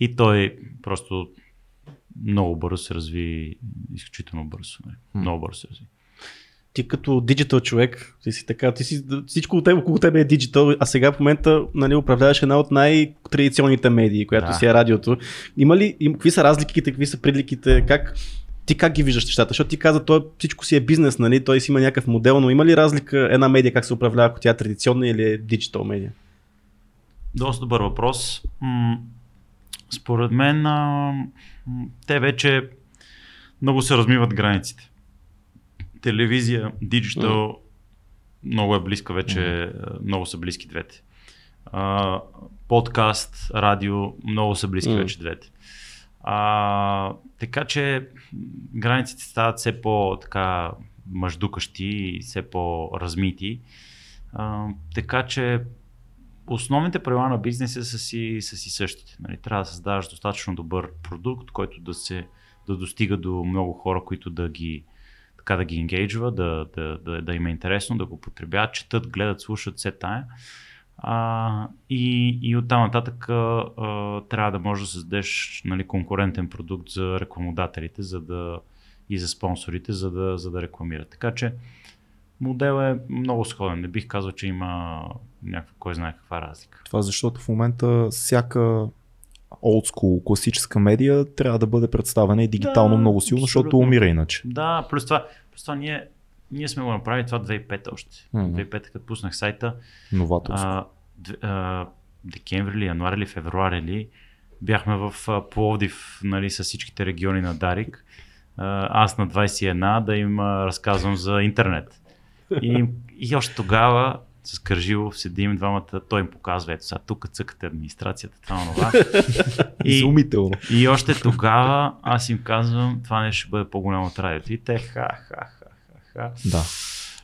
C: И той просто много бързо се разви, изключително бързо. Не? Много бързо се разви.
A: Ти като диджитал човек, ти си така, ти си, всичко от тебе, около тебе е диджитал, а сега в момента нали, управляваш една от най-традиционните медии, която да. си е радиото. Има ли, им, какви са разликите, какви са приликите, как, ти как ги виждаш нещата? Защото ти каза, той всичко си е бизнес, нали? той си има някакъв модел, но има ли разлика една медия как се управлява, ако тя е традиционна или е диджитал медия?
C: Доста добър въпрос. Според мен те вече много се размиват границите. Телевизия, диджитал, много е близка вече, много са близки двете. подкаст, радио, много са близки вече двете. А, така че границите стават все по-така мъждукащи и все по-размити. А, така че основните правила на бизнеса са си, са си същите. Нали? Трябва да създаваш достатъчно добър продукт, който да се да достига до много хора, които да ги така да ги енгейджва, да, да, да, да им е интересно, да го потребяват, четат, гледат, слушат, все тая. А, и, и оттам нататък а, трябва да можеш да създадеш нали, конкурентен продукт за рекламодателите за да, и за спонсорите, за да, за да рекламират. Така че модел е много сходен. Не бих казал, че има някаква, кой знае каква разлика.
B: Това защото в момента всяка олдскул класическа медия трябва да бъде представена и дигитално
C: Да,
B: много силно, защото умира иначе.
C: Да, плюс това, плюс това ние, ние сме го направили това 2005 още.
B: Мгм.
C: 2005 като пуснах сайта,
B: Новаторство.
C: а, д- а, декември ли, януари ли, февруари ли, бяхме в а, Пловдив нали, с всичките региони на Дарик. А, аз на 21 да им а, разказвам за интернет. И, и още тогава с Кържилов седим двамата, той им показва, ето сега тук цъкате администрацията, това това. и,
B: Изумително.
C: и още тогава аз им казвам, това нещо ще бъде по-голямо от радиото. И те ха, ха, ха, ха, ха.
B: Да.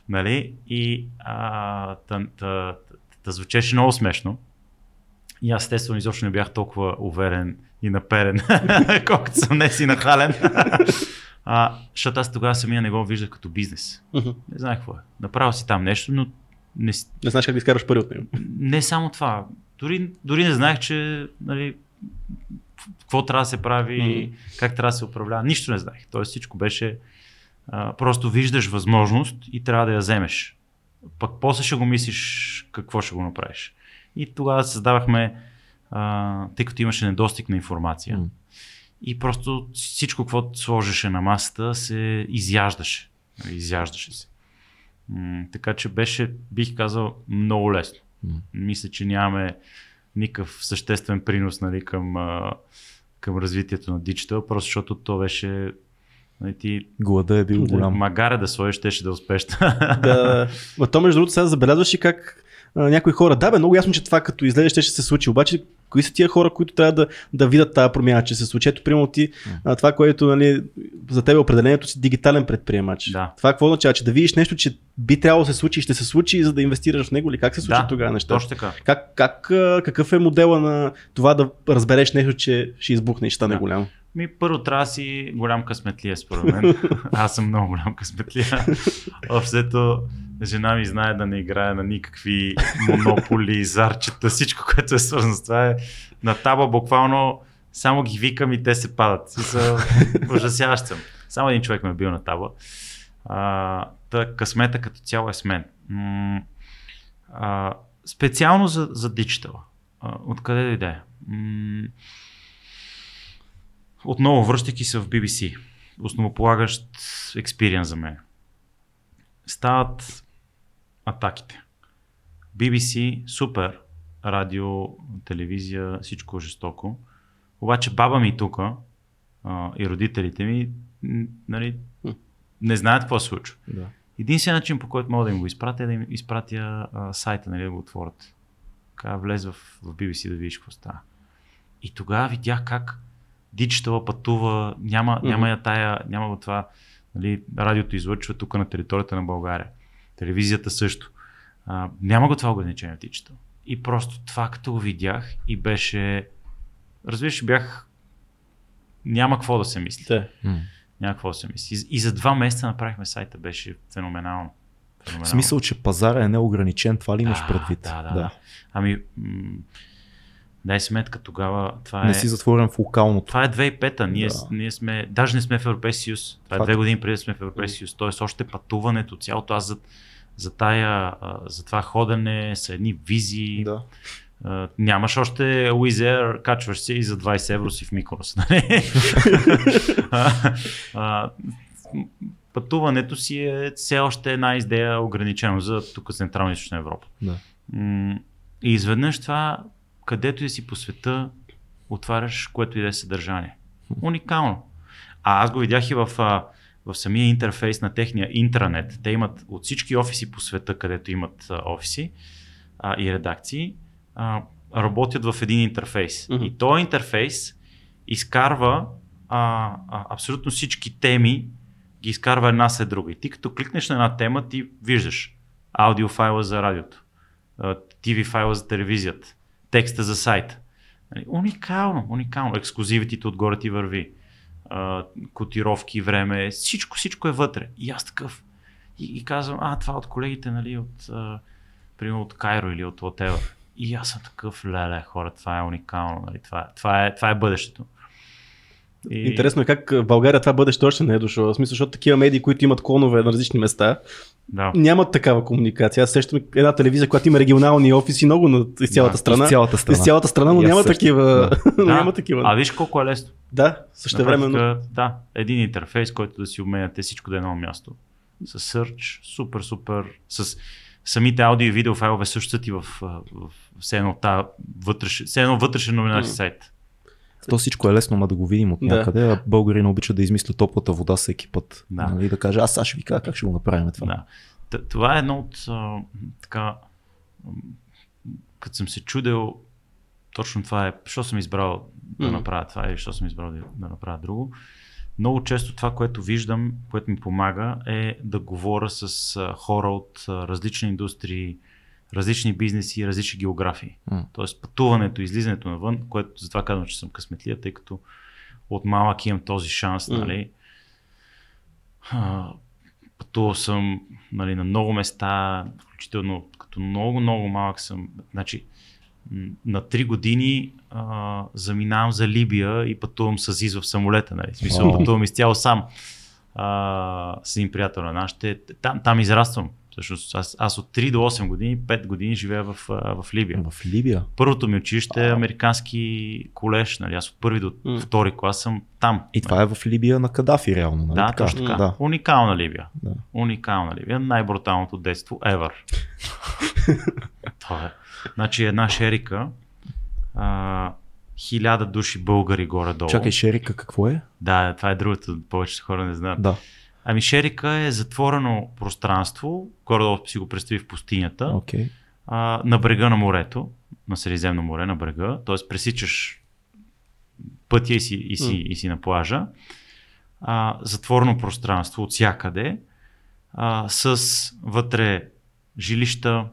C: Нали? И а, та, та, та, звучеше много смешно. И аз естествено изобщо не бях толкова уверен и наперен, колкото съм днес и нахален. а, защото аз тогава самия не го виждах като бизнес.
A: Мгм.
C: Не знаех какво е. Направил си там нещо, но не,
A: Не знаеш как да изкараш пари от него.
C: не само това. Дори, дори не знаех, че нали, какво трябва да се прави,
A: Мгм.
C: как трябва да се управлява. Нищо не знаех. Тоест всичко беше а, просто виждаш възможност и трябва да я вземеш. Пък после ще го мислиш какво ще го направиш. И тогава създавахме, а, тъй като имаше недостиг на информация.
B: М.
C: И просто всичко, което сложеше на масата, се изяждаше. Нали, Изяждаше се. М, така че беше, бих казал, много лесно. Мисля, че нямаме никакъв съществен принос нали, към, а, към развитието на диджитал, просто защото то беше нали, ти
B: Глада е бил голям.
C: магаре да сложиш, щеше да успеш.
A: да. Ма то между другото сега забелязваш и как а, някои хора, да бе, много ясно, че това като излезе ще, ще се случи, обаче кои са тия хора, които трябва да, да видят тази промяна, че се случи. Ето, примерно ти, а, това, което нали, за теб е определението си дигитален предприемач.
C: Да.
A: Това какво означава? Че да видиш нещо, че би трябвало да се случи и ще се случи, за да инвестираш в него или как се случва
C: да,
A: тогава нещата?
C: точно така.
A: Как, как, какъв е модела на това да разбереш нещо, че ще избухне и ще стане
C: Да.
A: голямо?
C: Ми, първо трябва да си голям късметлия, според мен. Аз съм много голям късметлия. Общото жена ми знае да не играе на никакви монополи, зарчета, всичко, което е свързано с това е на таба буквално само ги викам и те се падат. Смисъл, Ужасяващ съм. Само един човек ме е бил на таба. А, та късмета като цяло е с мен. М- а, специално за, за диджитала. Откъде дойде? М- отново връщайки се в BBC, основополагащ експириенс за мен. Стават атаките. BBC, супер, радио, телевизия, всичко жестоко. Обаче баба ми тук и родителите ми нали, не знаят какво се случва.
B: Да.
C: Единственият начин, по който мога да им го изпратя, е да им изпратя а, сайта, нали, да го отворят. Така, влез в, в BBC да видиш какво става. И тогава видях как диджитала пътува, няма, няма я тая, няма го това, нали, радиото излъчва тук на територията на България. Телевизията също. А, няма го това ограничение в диджитал. И просто това като го видях и беше, разбираш, бях, няма какво да се мисли.
B: М.
C: Няма какво да се мисли. И, и за два месеца направихме сайта, беше феноменално. феноменално.
B: В смисъл, че пазара е неограничен, това ли имаш
C: Да,
B: предвид?
C: Да, да, да. Ами, м- дай сметка тогава, това
B: Не
C: е...
B: си затворен в локалното.
C: Това е 2005-та, ние,
B: Да.
C: ние сме, даже не сме в Европейския съюз. Това е две години преди да сме в Европейския съюз. Тоест още пътуването, цялото аз за, за, тая, за това ходене са едни визии.
B: Да.
C: А, нямаш още Wizz качваш се и за 20 евро си в Миконос. нали? Пътуването си е все още една идея ограничено за тук Централна и Източна Европа.
B: Да.
C: И изведнъж това, където и си по света, отваряш което и да е съдържание. Уникално. А аз го видях и в, в самия интерфейс на техния интранет. Те имат от всички офиси по света, където имат офиси а, и редакции, а, работят в един интерфейс.
A: Мгм.
C: И този интерфейс изкарва а, а, абсолютно всички теми, ги изкарва една след друга. И ти като кликнеш на една тема, ти виждаш аудиофайла за радиото, TV файла за телевизията, текста за сайта. Нали, Уникално, уникално. Ексклюзивитите отгоре ти върви. А, котировки, време, всичко, всичко е вътре. И аз такъв. И, и казвам, а, това от колегите, нали, от, примерно от Кайро или от Whatever. И аз съм такъв, леле, хора, това е уникално, нали, това, това, е, това е бъдещето.
A: И... Интересно е как в България това бъдеще още не е дошло. В смисъл, защото такива медии, които имат клонове на различни места, да. нямат такава комуникация. Аз сещам една телевизия, която има регионални офиси много на из цялата
B: да,
A: страна.
B: Из цялата страна.
A: Из цялата страна, но няма такива. Да. няма такива.
C: А виж колко е лесно.
A: Да, също време.
C: Да, един интерфейс, който да си обменяте всичко да е едно място. С search, супер, супер. С самите аудио и видео файлове също са ти в, в, в все едно, вътреш, все едно вътрешен новинарски mm. сайт.
B: То всичко е лесно, ма да го видим от някъде, да. а българин обича да измисля топлата вода всеки път. Да. Нали, да каже, аз сега ще ви кажа как ще го направим това.
C: Да. Т- това е едно от а, така, като съм се чудел, точно това е, защо съм избрал да направя това или защо съм избрал да, да направя друго. Много често това, което виждам, което ми помага е да говоря с а, хора от а, различни индустрии, различни бизнеси, различни географии. Mm. Тоест пътуването, излизането навън, което затова казвам, че съм късметлия, тъй като от малък имам този шанс, mm. нали. А, пътувал съм нали, на много места, включително като много, много малък съм. Значи, на 3 години а, заминавам за Либия и пътувам с Изо в самолета. Нали? В смисъл, oh. пътувам изцяло сам а, с един приятел на нашите. Там, там израствам. Всъщност аз, аз от 3 до 8 години, 5 години живея в, в Либия.
B: В Либия?
C: Първото ми училище е американски колеж. Нали? Аз от първи до mm. втори клас съм там.
B: И това е в Либия на Кадафи реално, нали?
C: Да, така? точно така. Да. Уникална Либия. Да. Уникална Либия. Най-бруталното детство ever. това е. Значи една шерика, а, хиляда души българи горе-долу.
B: Чакай, шерика какво е?
C: Да, това е другото, повечето хора не знаят.
B: Да.
C: Ами Шерика е затворено пространство, горе-долу си го представи в пустинята,
B: okay.
C: а, на брега на морето, на Средиземно море, на брега, т.е. пресичаш пътя и си, и си, mm. и си на плажа. А, затворено пространство от всякъде, а, с вътре жилища,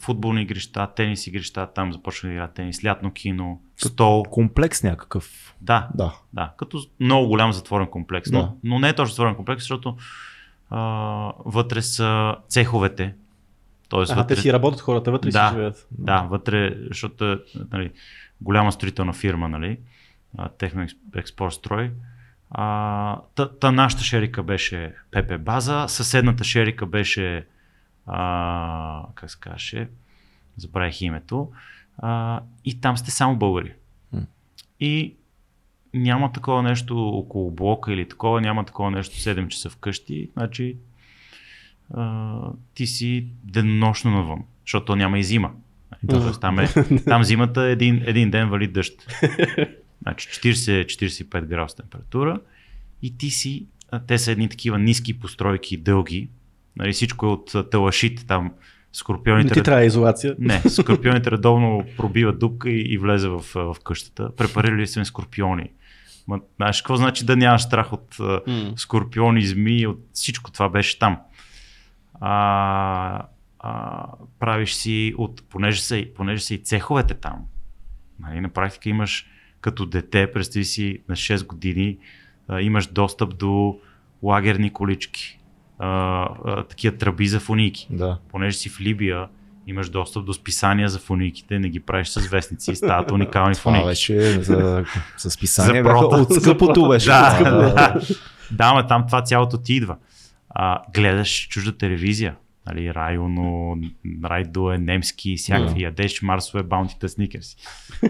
C: футболни игрища, тенис игрища, там започна да игра тенис, лятно кино, стол.
B: Комплекс някакъв.
C: Да, да. да като много голям затворен комплекс. Да. Но, но не е точно затворен комплекс, защото а, вътре са цеховете.
A: Тоест, а, вътре... те си работят хората вътре
C: да,
A: си живеят.
C: Да, вътре, защото нали, голяма строителна фирма, нали, Техно Експорт Строй. А, та, та нашата шерика беше ПП База, съседната шерика беше а, как се каже, забравих името, а, и там сте само българи. Mm. И няма такова нещо около блока или такова, няма такова нещо 7 часа вкъщи, значи а, ти си денонощно навън, защото няма и зима. Тоест, там, е, там зимата е един, един ден вали дъжд. Значи 40-45 градус температура и ти си, те са едни такива ниски постройки, дълги, Нали, всичко е от талашит там. Скорпионите.
A: Не ти трябва изолация.
C: Не, скорпионите редовно пробиват дупка и, и влезе в, в къщата. Препарирали сме скорпиони. Ма, знаеш какво значи да нямаш страх от mm. скорпиони, змии, от всичко това беше там. А, а, правиш си от, понеже са, понеже са и цеховете там. Нали, на практика имаш като дете, представи си на 6 години, а, имаш достъп до лагерни колички а, а, такива тръби за фуники.
B: Да.
C: Понеже си в Либия, имаш достъп до списания за фуниките, не ги правиш с вестници, стават уникални
B: Това
C: фуники.
B: беше за, за списания, за от скъпото беше.
C: да, да, да. да, ма там това цялото ти идва. А, гледаш чужда телевизия, нали, Районо, Райдо е немски, всякакви, yeah. ядеш Марсове, баунтите, сникерси.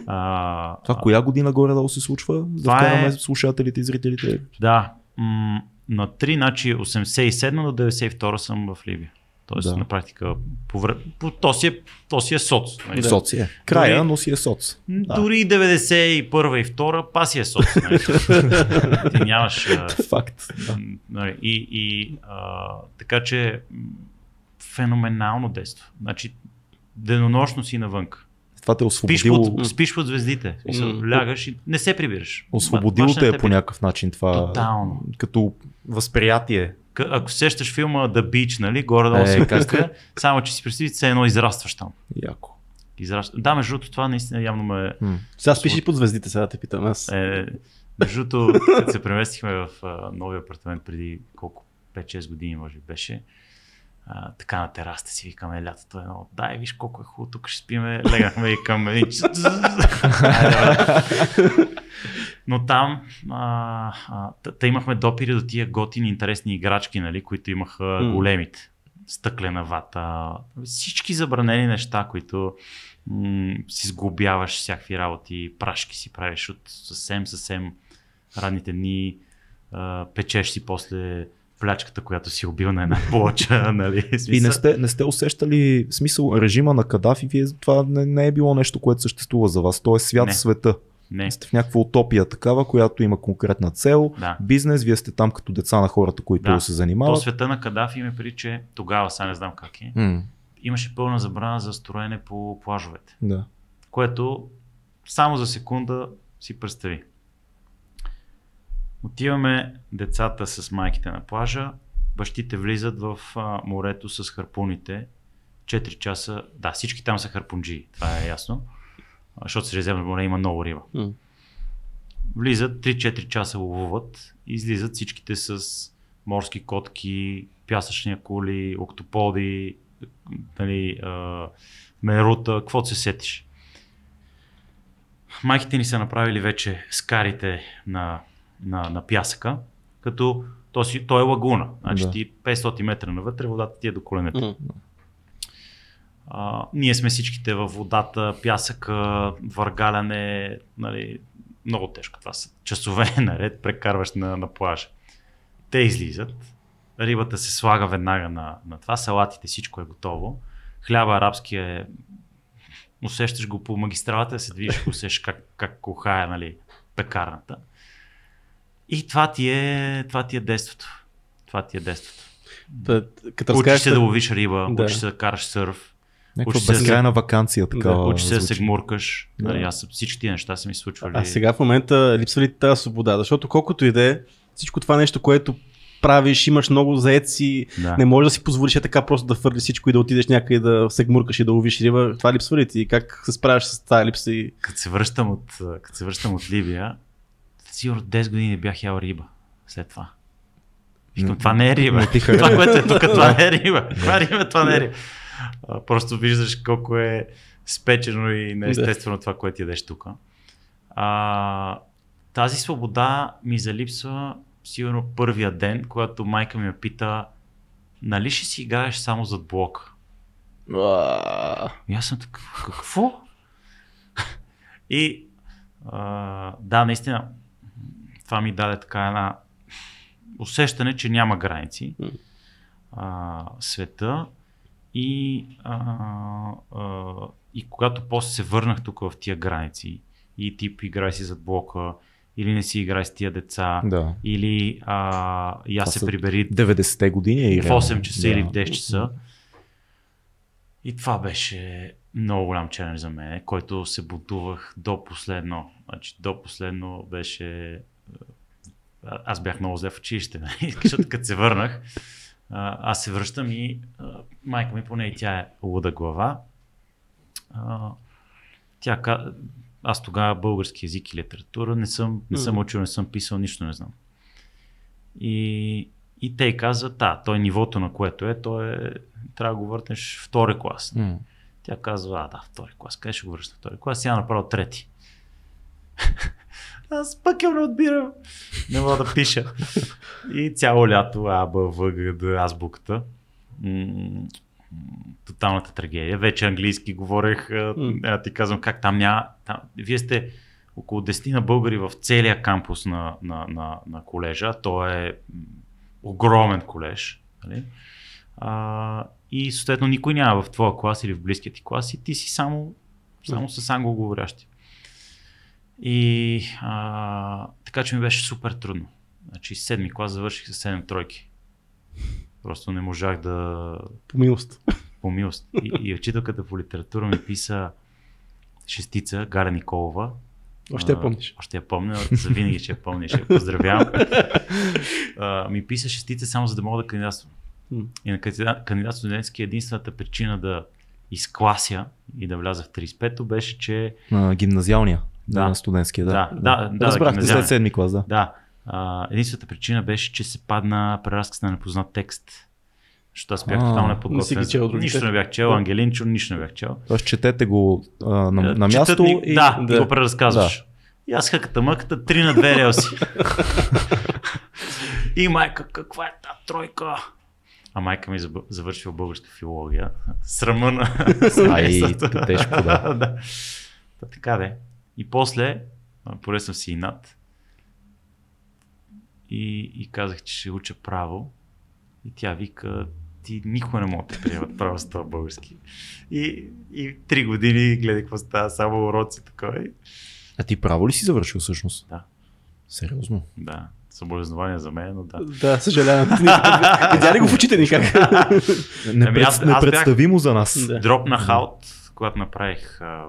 B: А, това коя година горе-долу се случва? Да вкараме е... слушателите и зрителите.
C: Да, м- на 3, значи 87 до 92 съм в Ливия. Тоест, да. на практика, по, вре... по, то, си е, то си е соц.
B: Нали? Соц е. Края, дори, но си е соц.
C: Да. Дори 91 и 2 па си е соц. Нали? Ти нямаш...
B: Факт. Да.
C: Нали? И, и а, така че феноменално действа. Значи, денонощно си навънка.
B: Това те е освободило.
C: Спиш под, спиш под звездите. Mm. Лягаш и не се прибираш.
B: Освободило те е по някакъв начин това.
C: Тотално.
B: Като възприятие.
C: Ако сещаш филма The Beach, нали, горе-долу е, как? само че си представи, се едно израстваш там.
B: Яко.
C: Израства. Да, между другото, това наистина явно ме.
A: М. Сега спиш и под звездите, сега те питам аз.
C: Е, между другото, като се преместихме в uh, новия апартамент преди колко 5-6 години, може би беше а, така на терасата си викаме лятото едно, дай виж колко е хубаво, тук ще спиме, легнахме и към Но там а, а, та, имахме допири до тия готини, интересни играчки, нали, които имаха mm. големите. Стъклена вата, всички забранени неща, които м- си сглобяваш всякакви работи, прашки си правиш от съвсем, съвсем ранните дни, а, печеш си после плячката, която си убил на една плоча. Нали?
B: Смисъл... И не сте, не сте усещали смисъл режима на Кадафи, вие това не, не е било нещо, което съществува за вас. То е свят не. света. Не. Сте в някаква утопия такава, която има конкретна цел, да. бизнес, вие сте там като деца на хората, които да. се занимават.
C: То света на Кадафи има при, че тогава, сега не знам как е, mm. имаше пълна забрана за строене по плажовете.
B: Да.
C: Което само за секунда си представи. Отиваме децата с майките на плажа, бащите влизат в а, морето с харпуните. 4 часа, да, всички там са харпунджи, това е ясно, защото Средиземно море има много риба. Mm. Влизат, 3-4 часа ловуват, излизат всичките с морски котки, пясъчни акули, октоподи, нали, а, мерута, какво се сетиш. Майките ни са направили вече скарите на на, на пясъка, като то, си, то е лагуна. Значи да. ти 500 метра навътре, водата ти е до коленете. Mm. А, ние сме всичките във водата, пясъка, въргаляне, нали, много тежко. Това са часове наред, прекарваш на, на плажа. Те излизат, рибата се слага веднага на, на това, салатите, всичко е готово. Хляба арабски е усещаш го по магистралата, се движиш, усещаш как, как кохая нали, пекарната. И това ти е, това ти е детството. Това ти е детството. Да, като учиш се да ловиш риба, да. учиш се да караш сърф.
B: Някаква безкрайна се... вакансия такава.
C: Да, учиш се да се гмуркаш. Да. Нали, аз всички тия неща са ми случвали.
A: А сега в момента липсва ли тази свобода? Защото колкото и да е, всичко това нещо, което правиш, имаш много заеци, да. не можеш да си позволиш е така просто да фърли всичко и да отидеш някъде да се гмуркаш и да ловиш риба. Това липсва ли ти? Как се справяш с тази липса? И...
C: Като се връщам от, като се връщам от Ливия, сигурно 10 години бях ял риба след това. Викам, това не е риба. това, което е тук, това не е риба. Това е риба, това не е риба. просто виждаш колко е спечено и неестествено това, което ядеш тук. А, тази свобода ми залипсва сигурно първия ден, когато майка ми ме пита, нали ще си играеш само зад блок? И аз съм такъв, какво? и а, да, наистина, това ми даде така една усещане, че няма граници а, света и, а, а, и когато после се върнах тук в тия граници и тип играй си зад блока, или не си играй с тия деца,
B: да.
C: или а, я се прибери
B: 90-те години
C: в 8 часа да. или в 10 часа. И това беше много голям челендж за мен, който се будувах до последно. Значи, до последно беше аз бях много зле в училище, нали? защото като се върнах, аз се връщам и майка ми, поне и тя е луда глава, тя аз тогава български язик и литература не съм, не съм учил, не съм писал, нищо не знам. И, и те казват, да, той нивото на което е, то е, трябва да го върнеш втори клас. Mm. Тя казва, а да, втори клас, къде ще го връща втори клас? Сега направо трети. Аз пък не отбирам. Не мога да пиша. И цяло лято А, Б, В, Г, Д, азбуката. Тоталната трагедия. Вече английски говорех. Mm. Ти казвам как там няма. Там... Вие сте около 10 на българи в целия кампус на, на, на, на колежа. То е огромен колеж. Нали? А, и съответно никой няма в твоя клас или в близкия ти клас и ти си само, само с англоговорящи. И а, така че ми беше супер трудно. Значи седми клас завърших с 7 тройки. Просто не можах да...
A: По милост.
C: По милост. И, и учителката по литература ми писа шестица, Гаря Николова.
A: Още я помниш.
C: Още я помня, за винаги ще я помня, ще я поздравявам. а, ми писа шестица само за да мога да кандидатствам. И на кандидат студентски единствената причина да изклася и да вляза в 35-то беше, че...
B: На гимназиалния. Да. На студентския, да.
C: Да, да, да.
B: Разбрах, да, след седми клас, да.
C: Да. А, единствената причина беше, че се падна преразказ на непознат текст. Защото аз бях тотално неподготвен. Не нищо не бях чел, Ангелинчо, нищо не бях чел.
B: Тоест четете го а, на, на място
C: ни,
B: и
C: да, да, го преразказваш. Да. И аз хъката мъката, три на две релси. и майка, каква е тази тройка? А майка ми завършила българска филология. Срама на
B: Ай, тежко, да.
C: да. Та, така де. И после, поресвам си и над. И, и казах, че ще уча право. И тя вика, ти никога не мога да приемат право с това български. И, и три години гледай какво става, само уроци такова.
B: А ти право ли си завършил всъщност?
C: Да.
B: Сериозно?
C: Да. Съболезнования за мен, но да.
A: Да, съжалявам. Видя ли го в очите ни как?
B: Ами Непредставимо за нас.
C: Да. Дропнах аут, когато направих а,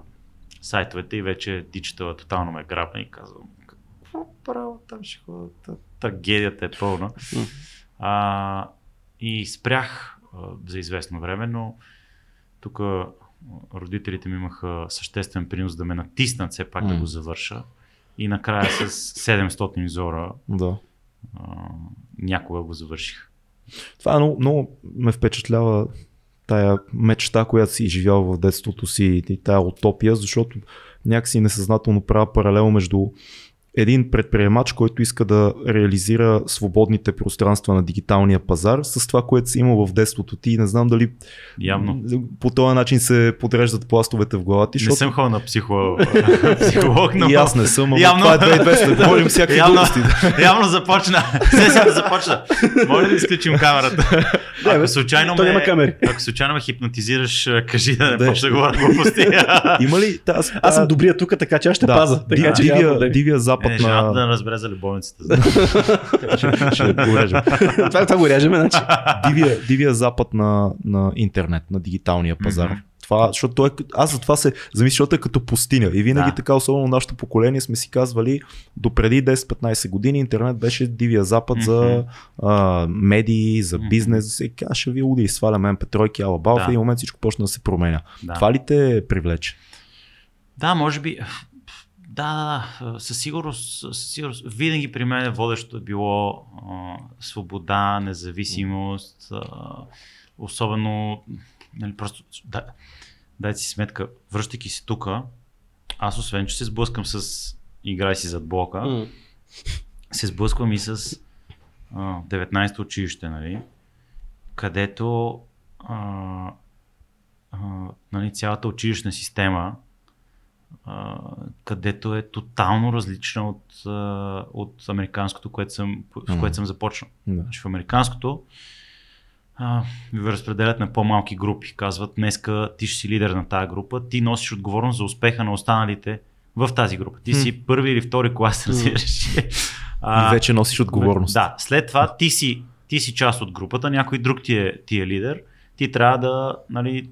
C: сайтовете и вече дичитала тотално ме грабна и казвам, какво право там ще ходя, трагедията е пълна. А, и спрях а, за известно време, но тук родителите ми имаха съществен принос да ме натиснат все пак mm. да го завърша. И накрая с 700 зора
B: да.
C: а, някога го завърших.
B: Това много, много ме впечатлява тая мечта, която си изживял в детството си и тая утопия, защото някакси несъзнателно правя паралел между един предприемач, който иска да реализира свободните пространства на дигиталния пазар с това, което си имал в детството ти. Не знам дали
C: Явно.
B: по този начин се подреждат пластовете в главата ти.
C: Защото... Не съм ходил на психо... психолог, но...
B: И аз не съм, ама явно... това е 2200, говорим всякакви явно... глупости.
C: явно започна. Сега да започна. Може да изключим камерата? Ако случайно
A: ме... няма камери.
C: Ако случайно ме хипнотизираш, кажи да не почна да говоря глупости.
B: Има ли...
A: Аз, аз съм добрия тук, така че аз ще паза.
B: Дивия, дивия запад
C: запад е, на... да разбере за любовницата.
B: ще, го режем.
A: това, това го режем, значи.
B: Дивия, дивия запад на, на интернет, на дигиталния пазар. Mm-hmm. Това, защото той, аз за това се замисля, защото е като пустиня. И винаги да. така, особено нашето поколение, сме си казвали, до преди 10-15 години интернет беше дивия запад mm-hmm. за а, медии, за бизнес. Mm-hmm. Сега ще ви уди, сваляме МП3, алабал. Да. В един момент всичко почна да се променя. Да. Това ли те привлече?
C: Да, може би. Да, да, да. Със сигурност, със сигурност. Винаги при мен водещото е било а, свобода, независимост, а, особено, нали, просто, да, дайте си сметка, връщайки се тук, аз освен, че се сблъскам с играй си зад блока, mm. се сблъсквам и с а, 19-то училище, нали, където а, а, нали, цялата училищна система където е тотално различна от, а, от американското, което съм, в което съм започнал. Да. Значи в американското а, ви разпределят на по-малки групи. Казват, днеска ти ще си лидер на тази група, ти носиш отговорност за успеха на останалите в тази група. Ти си първи или втори клас, разбираш.
B: А, и вече носиш отговорност.
C: Да, след това ти си, ти си част от групата, някой друг ти е, ти е лидер, ти трябва да, нали,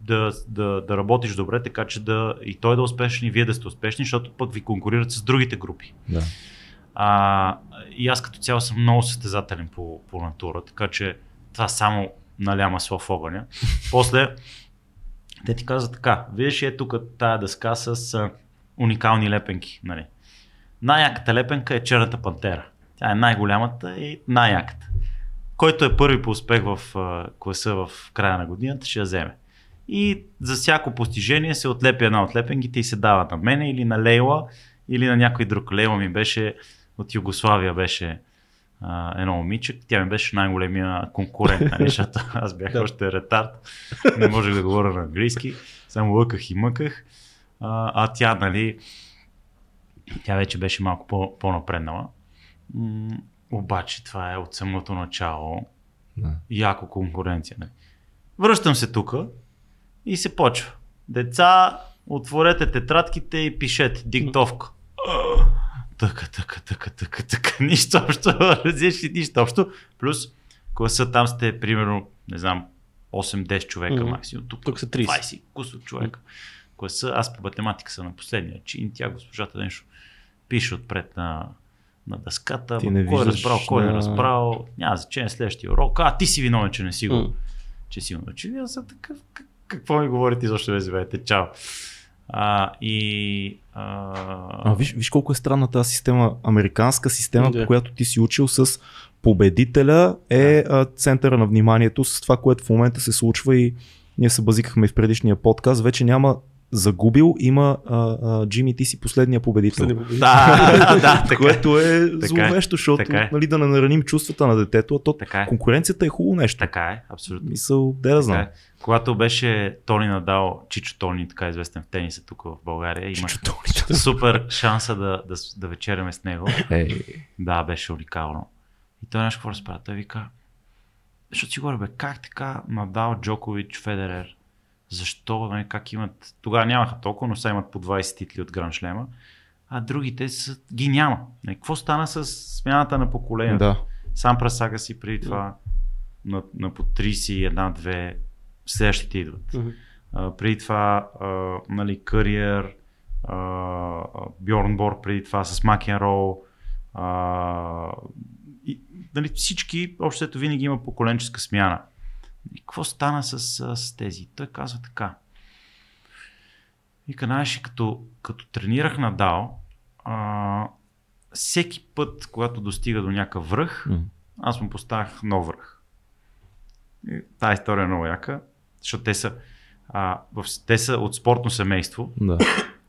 C: да, да, да работиш добре, така че да и той да е успешен и вие да сте успешни, защото пък ви конкурират с другите групи.
B: Да.
C: А, и аз като цяло съм много състезателен по, по натура, така че това само наля масло в огъня. После те ти казват така, виж е тук тая дъска с а, уникални лепенки. Нали. Най-яката лепенка е черната пантера. Тя е най-голямата и най-яката. Който е първи по успех в а, класа в края на годината, ще я вземе и за всяко постижение се отлепи една от лепенгите и се дава на мене или на Лейла или на някой друг. Лейла ми беше от Югославия беше а, едно момиче, тя ми беше най-големия конкурент, нали, защото аз бях още ретард, не можех да говоря на английски, само лъках и мъках, а, а тя, нали, тя вече беше малко по- по-напреднала. М- обаче това е от самото начало да. яко конкуренция. Нали. Връщам се тук, и се почва. Деца, отворете тетрадките и пишете диктовка. Така, така, така, така, така, нищо общо, разиш нищо общо. Плюс класа там сте, примерно, не знам, 8-10 човека mm-hmm. максимум. Тук,
A: Тук са 30.
C: 20 кусо човека. Mm-hmm. Класа, аз по математика съм на последния чин, тя госпожата нещо пише отпред на, на дъската,
B: ти не
C: кой е разбрал, кой не е разбрал, няма значение следващия урок, а ти си виновен, че не си го, mm. че си го научил. Аз съм такъв, как, какво ми говорите, защо ме живеете? Чао. А, и, а...
B: а виж, виж колко е странна тази система, американска система, по която ти си учил с победителя е а, центъра на вниманието с това, което в момента се случва и ние се базикахме в предишния подкаст, вече няма загубил, има а, а, Джимми ти си последния победител.
C: Да, да, да, така.
B: Което е
C: Така е.
B: зловещо, защото
C: Така е.
B: нали, да не нараним чувствата на детето, а то
C: Така е.
B: конкуренцията е хубаво нещо.
C: Така е, абсолютно.
B: Мисъл, де да знам.
C: Е. Когато беше Тони Надал, Чичо Тони, така известен в тениса тук в България, имах супер шанса да, да, да вечеряме с него.
B: Ей,
C: Да, беше уникално. И той нещо какво разправя. Той вика, защото си говори, бе, как така Надал, Джокович, Федерер, защо, нали, как имат, тогава нямаха толкова, но сега имат по 20 титли от Гран Шлема, а другите са, ги няма. Нали, какво стана с смяната на поколението?
B: да.
C: Сам Прасага си преди това на, на по 31-2 следващите идват.
A: Мгм.
C: А, преди това, а, нали, Кариер, Бьорн Борг преди това с Макенрол. А, и, нали, всички, общо ето винаги има поколенческа смяна. И какво стана с, с тези? Той казва така. Вика, знаеш, като, като тренирах на Дао, а, всеки път, когато достига до някакъв връх,
B: М.
C: аз му поставях нов връх. И тази история е много яка, защото те са, а, в, те са от спортно семейство
B: Да.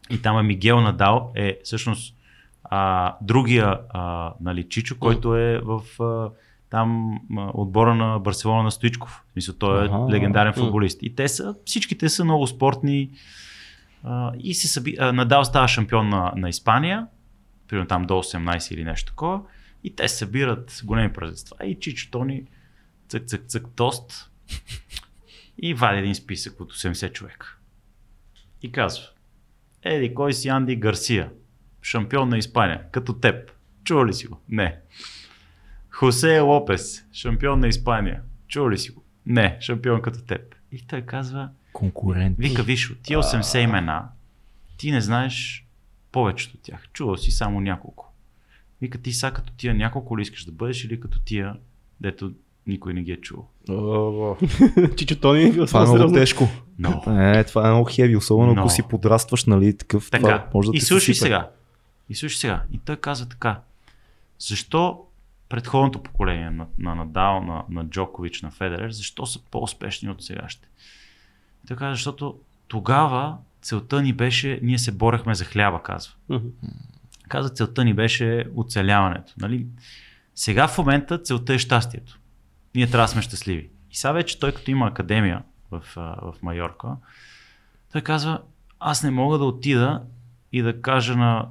C: и там е Мигел Надал е всъщност а, другия а, нали, Чичо, който е в а, там отбора на Барселона на Стоичков. В Смисъл, той е
B: Аха.
C: легендарен футболист. И те са, всичките са много спортни. А, и се съби... а, Надал става шампион на, на Испания, примерно там до 18 или нещо такова. И те събират големи празненства. И Чичо Тони цък, цък, цък, тост. И вади един списък от 80 човека. И казва, Еди, кой си Анди Гарсия? Шампион на Испания, като теб. Чува ли си го? Не. Хосе Лопес, шампион на Испания. Чува ли си го? Не, шампион като теб. И той казва,
B: Конкурент.
C: вика, виж, от тия 80 имена, ти не знаеш повечето от тях. Чувал си само няколко. Вика, ти са като тия няколко ли искаш да бъдеш или като тия, дето никой не ги е чувал.
A: Чичо Тони е
B: Това е
A: много
B: тежко.
C: Но.
B: Е, това е много хеви, особено ако
C: Много.
B: си подрастваш, нали, такъв.
C: Така.
B: Това може да
C: и слушай сега. И слушай сега. И той казва така. Защо предходното поколение на, на Надал, на, на Джокович, на Федерер, защо са по-успешни от сегашните? И казва, защото тогава целта ни беше, ние се борехме за хляба, казва. Каза, целта ни беше оцеляването. Нали? Сега в момента целта е щастието. Ние трябва да сме щастливи. И сега вече той като има академия в, в Майорка, той казва, аз не мога да отида и да кажа на,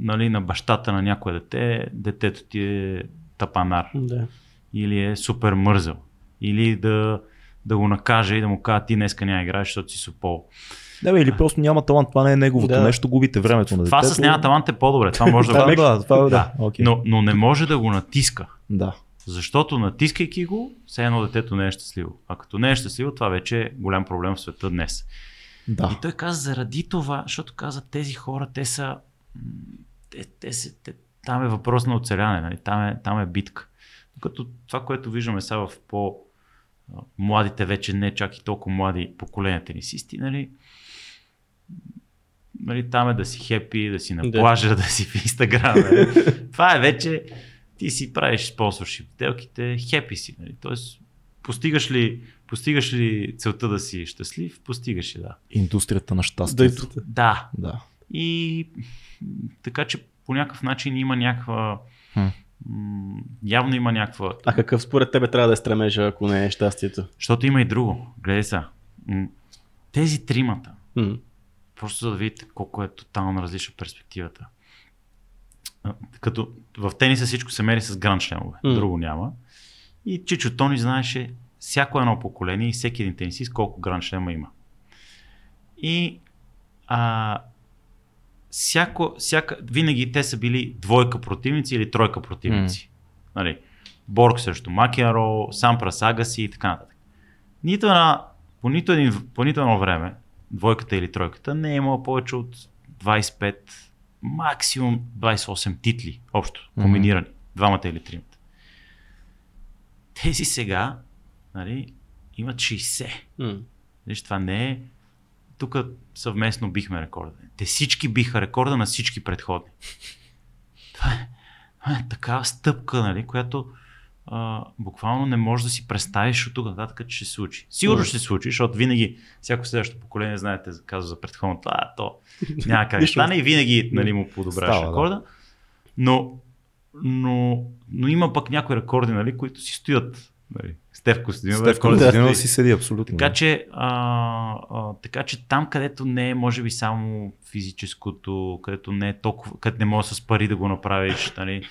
C: нали, на бащата на някое дете, детето ти е тапанар
A: Да.
C: или е супер мързел. Или да, да го накаже и да му кажа, ти днеска няма играеш, защото си супол.
B: Да, бе, или просто няма талант, това не е неговото
A: Да.
B: нещо, губите времето на
C: Това
B: детето.
C: с няма талант е по-добре. Това може да
B: Да,
C: го...
B: да, това е, да.
C: Да,
B: Окей.
C: но, но не може да го натиска.
B: Да.
C: Защото натискайки го, все едно детето не е щастливо. А като не е щастливо, това вече е голям проблем в света днес.
B: Да.
C: И той каза заради това, защото каза тези хора, те са... м, Те, те са те, там е въпрос на оцеляване, нали? там, е, там е битка. Докато това, което виждаме сега в по младите вече не чак и толкова млади поколения тенисисти, нали, нали, там е да си хепи, да си на
A: Да.
C: плажа, да си в Инстаграм. Нали. това е вече, ти си правиш спонсоршип сделките, хепи си. Нали. Тоест, постигаш ли, постигаш ли целта да си щастлив, постигаш ли, да.
B: Индустрията на
A: Да,
B: щастието.
C: Да,
B: Да.
C: И така че по някакъв начин има някаква.
B: Хм.
C: явно има някаква.
A: А какъв според тебе трябва да е стремежа, ако не е щастието?
C: Защото има и друго. Гледай сега. Тези тримата,
A: М.
C: просто за да видите колко е тотално различна перспективата. Като в тениса всичко се мери с гранд шлемове,
A: М.
C: друго няма. И Чичо Тони знаеше всяко едно поколение и всеки един тенисист колко гранд шлема има. И а, всяко, всяка, винаги те са били двойка противници или тройка противници. Нали, Борг срещу Макенро, Сампрас Агаси и така нататък. Нито една, по, нито един, по нито едно време, двойката или тройката не е имала повече от 25, максимум 28 титли общо,
B: Мгм.
C: комбинирани, двамата или тримата. Тези сега нали, имат 60.
A: М.
C: Виж, това не е. Тук съвместно бихме рекорда. Те всички биха рекорда на всички предходни. Това е, това е такава стъпка, нали, която а, буквално не можеш да си представиш от тук нататък, че ще се случи. Сигурно ще се случи, защото винаги всяко следващо поколение, знаете, казва за предходното, а то няма как да стане и винаги нали, му подобряваш рекорда. Да. Но, но, но има пък някои рекорди, нали, които си стоят. Нали. Стев Костадинов.
B: Стев Костадинов си седи абсолютно.
C: Така че, а, а, така че там, където не е, може би, само физическото, където не е толкова, където не може с пари да го направиш, нали,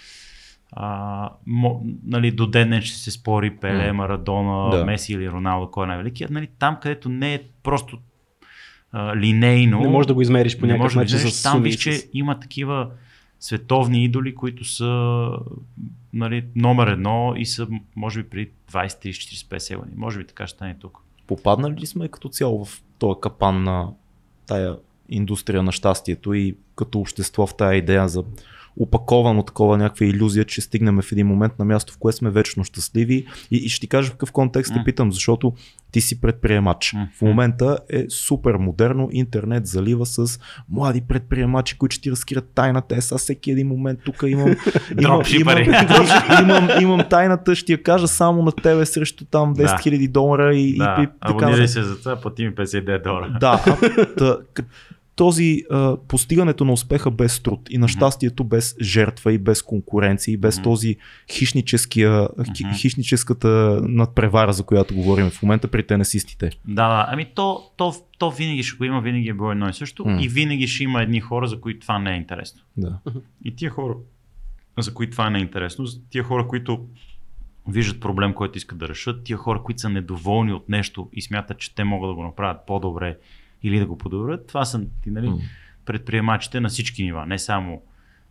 C: а, мо, нали, до ден ще се спори Пеле, Марадона, да. Меси или Роналдо, кой е най-великият. Нали, там, където не е просто а, линейно.
A: Не можеш да го измериш по някакъв начин. Да
C: там виж, че има такива световни идоли, които са нали, номер едно и са, може би, при 20, 30, 45 години. Може би така ще стане тук.
B: Попаднали ли сме като цяло в този капан на тая индустрия на щастието и като общество в тая идея за опаковано такова някаква иллюзия, че стигнем в един момент на място, в което сме вечно щастливи. И, и ще ти кажа в какъв контекст те питам, защото ти си предприемач. В момента е супер модерно, интернет залива с млади предприемачи, които ще ти разкрият тайната. Е, сега всеки един момент тук имам,
C: имам, имам,
B: имам, имам, тайната, ще я кажа само на тебе срещу там 10 000 да. долара и,
C: да.
B: и, и
C: така. се за това, плати ми 59 долара.
B: Да, а, този а, постигането на успеха без труд и на щастието без жертва и без конкуренция и без mm-hmm. този хищническия, mm-hmm. хищническата надпревара, за която говорим в момента при тенесистите.
C: Да, да. Ами то, то, то винаги ще го има, винаги е било едно и също mm. и винаги ще има едни хора, за които това не е интересно.
B: Да.
C: И тия хора, за които това не е интересно, тия хора, които виждат проблем, който искат да решат, тия хора, които са недоволни от нещо и смятат, че те могат да го направят по-добре или да го подобрят. Това са нали, mm. предприемачите на всички нива, не само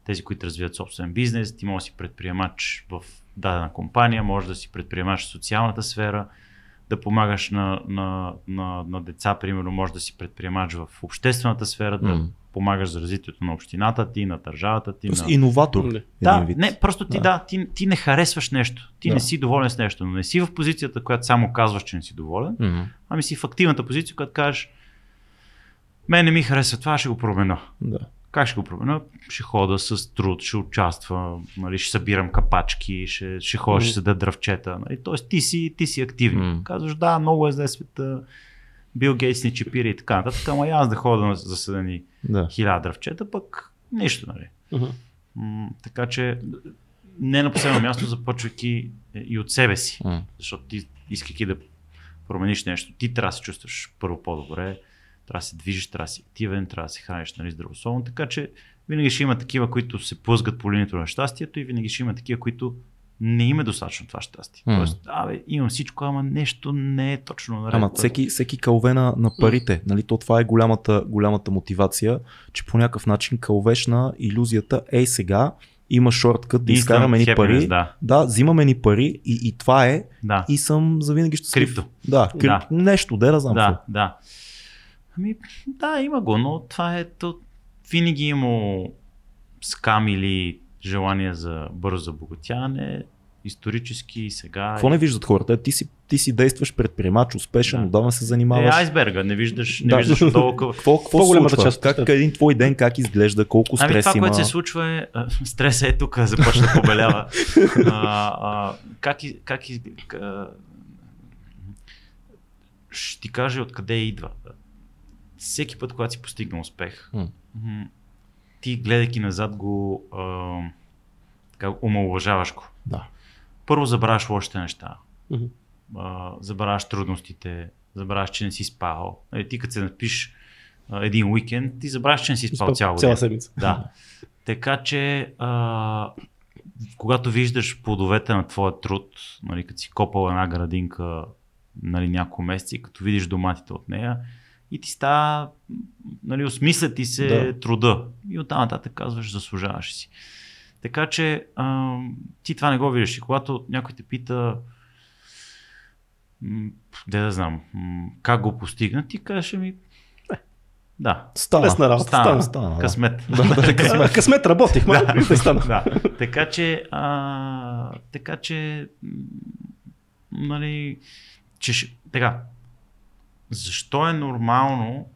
C: тези, които развиват собствен бизнес. Ти можеш да си предприемач в дадена компания, може да си предприемач в социалната сфера, да помагаш на, на, на, на деца, примерно, може да си предприемач в обществената сфера, да mm. помагаш за развитието на общината ти, на държавата ти.
B: На... Иноватор.
C: Да, не, просто ти, да. да ти, ти не харесваш нещо, ти да. не си доволен с нещо, но не си в позицията, която само казваш, че не си доволен, mm-hmm. ами си в активната позиция, която кажеш, мен не ми харесва това, ще го променя.
B: Да.
C: Как ще го променя? Ще хода с труд, ще участвам, нали, ще събирам капачки, ще, ще ходя, mm. ще седа дръвчета. Нали. Тоест ти си, ти си активен. Mm. Казваш, да, много е зле света, Бил Гейтс ни чипира и така нататък, ама аз да ходя на заседани да. хиляда дръвчета, пък нищо, нали. Uh-huh. М- така че не на последно място, започвайки и от себе си, uh-huh. защото ти искайки да промениш нещо, ти трябва да се чувстваш първо по-добре, трябва да се движиш, трябва да си активен, трябва да се храниш нали, здравословно, така че винаги ще има такива, които се плъзгат по линията на щастието и винаги ще има такива, които не има достатъчно това щастие. Mm. Тоест, абе, имам всичко, ама нещо не е точно наред.
B: Ама всеки, всеки кълве на, на парите, нали, то това е голямата, голямата мотивация, че по някакъв начин кълвеш на иллюзията, ей сега, има шорткът да изкараме ни пари.
C: Да.
B: да, взимаме ни пари и, и това е.
C: Да.
B: И съм завинаги ще
C: Крипто.
B: Да, крип... да. нещо, да, да знам.
C: Да, да. Ами, да, има го, но това е то. Винаги има скам или желание за бързо забогатяване, исторически и сега.
B: Какво не виждат хората? Ти си, ти си действаш предприемач, успешен, да. отдавна се занимаваш.
C: Е, айсберга, не виждаш, не да. виждаш отдолу.
B: Какво, какво голямата част? Как един твой ден, как изглежда, колко стрес ами,
C: това,
B: има?
C: което се случва е, стресът е тук, започва да побелява. а, а, как, как, как, ще ти кажа откъде идва всеки път, когато си постигнал успех, mm. ти гледайки назад го а, така, омалуважаваш го.
B: Да.
C: Първо забравяш лошите неща. Mm-hmm. А, забравяш трудностите, забравяш, че не си спал. Е, ти като се напиш а, един уикенд, ти забравяш, че не си спал цяла,
A: цяла седмица.
C: Да. така че, а, когато виждаш плодовете на твоя труд, нали, като си копал една градинка нали, няколко месеци, като видиш доматите от нея, и ти става, нали, осмисля ти се да. труда. И оттам нататък казваш, заслужаваш си. Така че а, ти това не го виждаш. И когато някой те пита, де да знам, как го постигна, ти кажеш ми, да.
B: Стана.
A: Лесна работа.
C: Стана. стана. Късмет.
A: Да, да, късмет. късмет работих,
C: да. да, стана. да. Така че, а, така че, нали, че, така, защо е нормално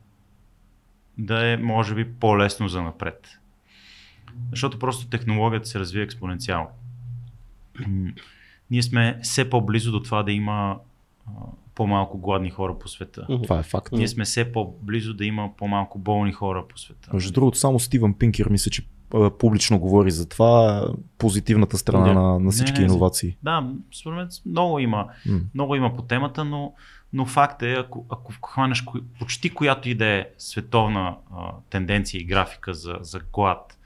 C: да е, може би, по-лесно за напред? Защото просто технологията се развива експоненциално. ние сме все по-близо до това да има а, по-малко гладни хора по света.
B: Това е факт.
C: Ние сме все по-близо да има по-малко болни хора по света.
B: Между другото, само Стивън Пинкер мисля, че публично говори за това, позитивната страна
A: Не.
B: на, на всички
C: Не, не,
B: иновации.
C: Да, според мен много има,
B: М.
C: много има по темата, но, но факт е, ако, ако хванеш почти която и да е световна а, тенденция и графика за, за глад,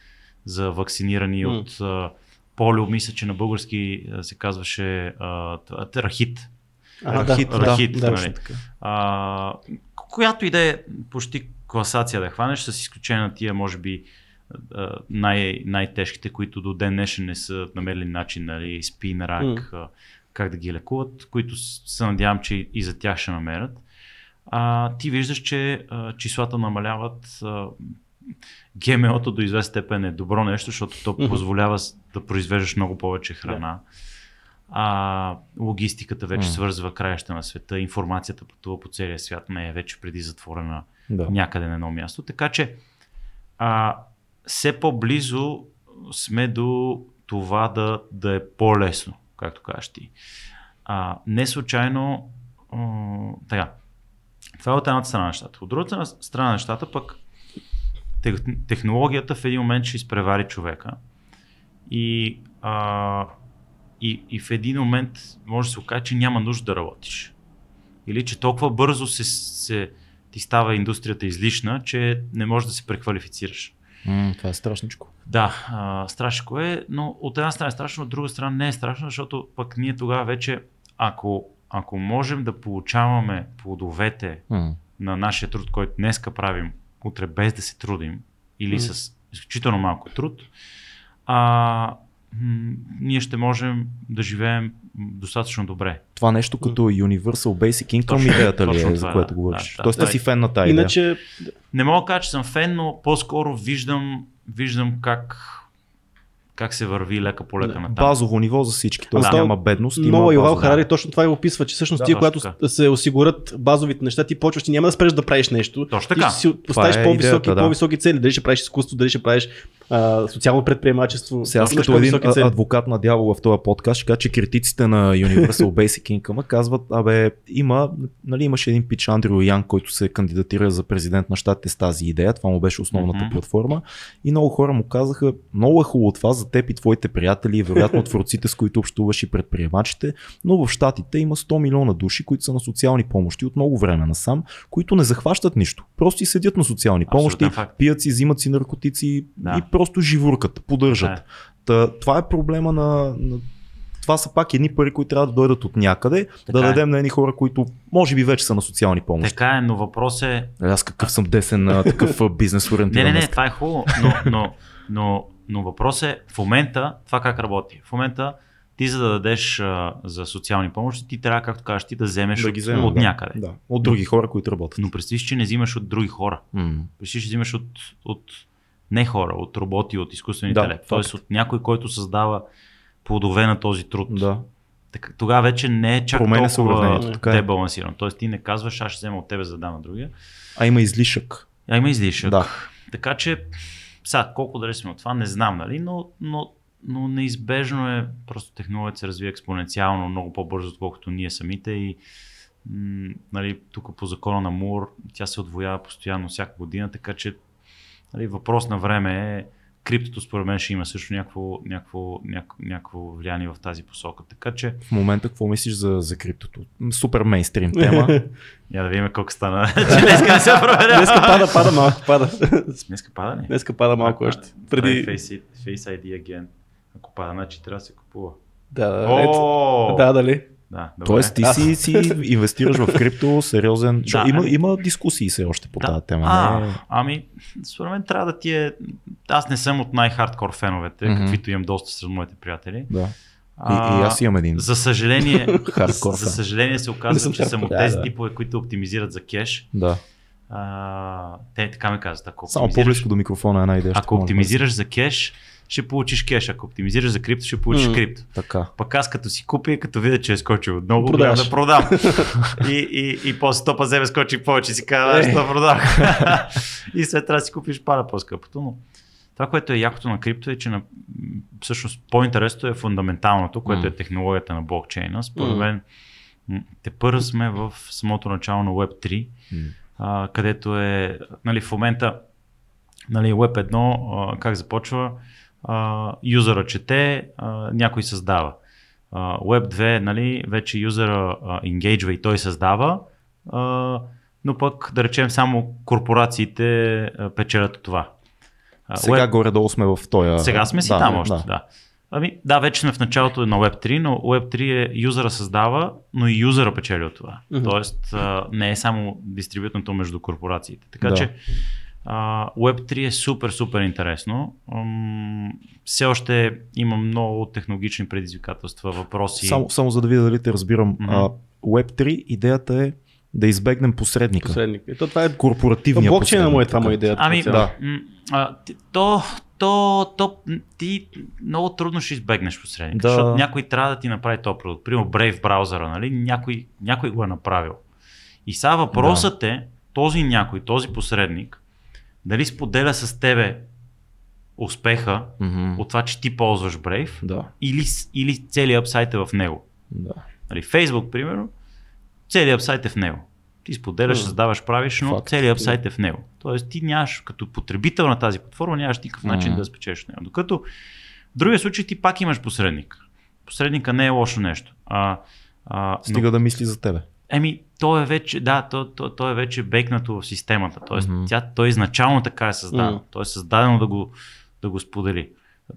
C: за вакцинирани
A: М.
C: от а, полио, мисля, че на български а, се казваше а, рахит.
A: А,
C: Рахит,
A: да,
C: рахит,
A: да,
C: нали?
A: така.
C: А, която и да е почти класация да хванеш, с изключение на тия, може би, най- най-тежките, които до ден днешен не са намерили начин, нали, спин, рак, а, как да ги лекуват, които се надявам, че и- за тях ще намерят. А, ти виждаш, че а, числата намаляват. А, ГМО-то до известна степен е добро нещо, защото то позволява да произвеждаш много повече храна. А, логистиката вече
B: М.
C: свързва краища на света, информацията пътува по целия свят, не е вече преди затворена
B: Да.
C: някъде на едно място. Така че а, все по-близо сме до това да, да е по-лесно, както кажеш ти. А, не случайно а, така. Това е от едната страна на нещата. От другата страна на нещата пък тех, технологията в един момент ще изпревари човека и, а, и, и в един момент може да се окаже, че няма нужда да работиш. Или че толкова бързо се, се, ти става индустрията излишна, че не можеш да се преквалифицираш.
B: М, това е страшничко.
C: Да, а, страшно е, но от една страна е страшно, от друга страна не е страшно, защото пък ние тогава вече, ако, ако можем да получаваме плодовете
B: М.
C: на нашия труд, който днеска правим, утре без да се трудим или
A: Мгм.
C: с изключително малко труд, а, м- ние ще можем да живеем достатъчно добре.
B: Това нещо като Universal Basic Income
C: Точно-
B: идеята ли е, за което
C: да.
B: говориш?
C: Да, да,
B: Тоест
C: да.
B: си фен на тази идея.
A: Иначе,
C: Не мога да кажа, че съм фен, но по-скоро виждам, виждам как, как се върви лека по лека
A: Да.
C: на там.
B: Базово ниво за всички. Тоест
C: Да.
B: няма бедност. Има
A: Нова Ювал. Харари точно това и описва, че всъщност
C: Да,
A: ти, когато
C: така.
A: се осигурят базовите неща, ти почваш, ти няма да спреш да правиш нещо.
C: Точно
A: Ти
C: така.
A: ще си поставиш
B: е
A: по-високи,
B: идеята, да.
A: по-високи цели. Дали ще правиш изкуство, дали ще правиш а, социално предприемачество.
B: Сега аз като един адвокат на дявола в този подкаст ще кажа, че критиците на Universal Basic Income казват, абе, има, нали, имаше един пич Андрю Ян, който се кандидатира за президент на щатите с тази идея, това му беше основната
C: Мгм.
B: платформа и много хора му казаха, много е хубаво това за теб и твоите приятели, вероятно творците, с които общуваш и предприемачите, но в щатите има 100 милиона души, които са на социални помощи от много време насам, които не захващат нищо. Просто си седят на социални помощи, пият си, взимат си наркотици
C: Да.
B: и просто живуркат, поддържат.
C: Да.
B: Та, това е проблема на, на... Това са пак едни пари, които трябва да дойдат от някъде, да
C: е.
B: дадем на едни хора, които може би вече са на социални помощи.
C: Така е, но въпрос е...
B: Аз какъв съм десен на такъв бизнес
C: Не,
B: ориентиран.
C: не, не,
B: днес.
C: това е хубаво, но, но, но, но въпрос е в момента това как работи. В момента ти за да дадеш а, за социални помощи, ти трябва, както кажеш, ти да вземеш
B: да
C: от,
B: ги вземем,
C: от
B: да.
C: някъде.
B: Да, от други хора, които работят.
C: Но представиш, че не взимаш от други хора.
B: М.
C: Представиш, че взимаш от, от не хора, от роботи, от изкуствен
B: Да,
C: интелект. Тоест от някой, който създава плодове на този труд.
B: Да.
C: Тогава вече не е чак
B: Променя
C: толкова
B: така е.
C: дебалансирано. Тоест ти не казваш, аз ще взема от тебе, за да дам на другия.
B: А има излишък.
C: А има излишък.
B: Да.
C: Така че, сега, колко дали сме от това, не знам, нали? Но, но, но неизбежно е, просто технологията се развива експоненциално, много по-бързо, отколкото ние самите и м, нали, тук по закона на Мур, тя се отвоява постоянно всяка година, така че нали, въпрос на време е криптото според мен ще има също някакво, някакво, някакво, някакво влияние в тази посока. Така че,
B: В момента какво мислиш за, за криптото? Супер мейнстрим тема.
C: я да видим колко стана. че днеска не се проверя.
A: Днеска пада, пада малко, пада.
C: Днеска пада ли?
A: Днеска пада малко още.
C: Преди...
A: Преди...
C: Face, Face ID again. Ако пада, значи трябва да се купува.
A: Да, да, ето.
C: О!
A: да, дали?
C: Да, добре.
B: Тоест ти си, си инвестираш в крипто, сериозен.
C: Да,
B: има,
C: ами-
B: има дискусии все още по
C: Да.
B: тази тема.
C: А,
B: не
C: ами, според мен трябва да ти е... Аз не съм от най-хардкор феновете,
B: Мгм.
C: каквито имам доста сред моите приятели.
B: Да. И,
C: А,
B: и аз имам един.
C: За съжаление,
B: Хардкор
C: за съжаление се оказва,
A: съм
C: че съм от тези
B: Да,
C: типове, които оптимизират за кеш.
B: Да.
C: А, те така ми казват, ако
B: Само по-близко до микрофона е една идея. ще
C: ако оптимизираш за кеш, ще получиш кеш. Ако оптимизираш за крипто, ще получиш
A: М.
C: крипто.
B: Така.
C: Пък аз като си купя, като видя, че е скочил
A: Продаваш.
C: гледам да продам. и, и, и после то паземе скочи повече, си казва, аз
A: Е.
C: това продах. и след да си купиш пара по-скъпото, но Това, което е якото на крипто е, че на, всъщност по-интересното е фундаменталното, което mm. е технологията на блокчейна. Според мен те първо сме в самото начало на Web3, mm. а, където е нали, в момента нали, Web 1 а, как започва? А, юзера чете, а, някой създава. А, Web 2, нали, вече юзера енгейджва и той създава, а, но пък да речем само корпорациите а, печелят от това.
B: Сега Web... горе-долу сме в този.
C: Сега сме си да, там още, да. да. Ами, да, вече сме в началото на Web3, но Web3 е юзера създава, но и юзера печели от това. Mm-hmm. Тоест, а, не е само дистрибютното между корпорациите. Така да. че а, Web3 е супер, супер интересно. Все още има много технологични предизвикателства, въпроси.
B: Само, само за да видя дали те разбирам. Mm-hmm. Web3 идеята е да избегнем посредника.
A: Посредник. Ето, това е
B: корпоративния
A: Блокчейна му е това идеята.
C: Ами, да. а, то, то, то, ти много трудно ще избегнеш посредника, да. защото някой трябва да ти направи този продукт. Примерно Brave браузъра, нали? някой, някой го е направил. И сега въпросът да. е, този някой, този посредник, дали споделя с тебе успеха mm-hmm. от това, че ти ползваш Brave,
B: да.
C: или, или целият апсайт е в него.
B: Да.
C: Нали, Facebook, примерно, целият апсайт е в него. Ти споделяш, mm. създаваш, правиш, но Факт. целият апсайт е в него. Тоест ти нямаш, като потребител на тази платформа, нямаш никакъв начин mm. да спечеш от него. Докато в другия случай ти пак имаш посредник. Посредника не е лошо нещо. А,
B: а, Стига но... да мисли за тебе.
C: Еми, то е вече, да, то, то, то е вече бекнато в системата. Тоест, mm-hmm. тя, той изначално така е създадено. Mm-hmm. Той е създадено да го, да го сподели.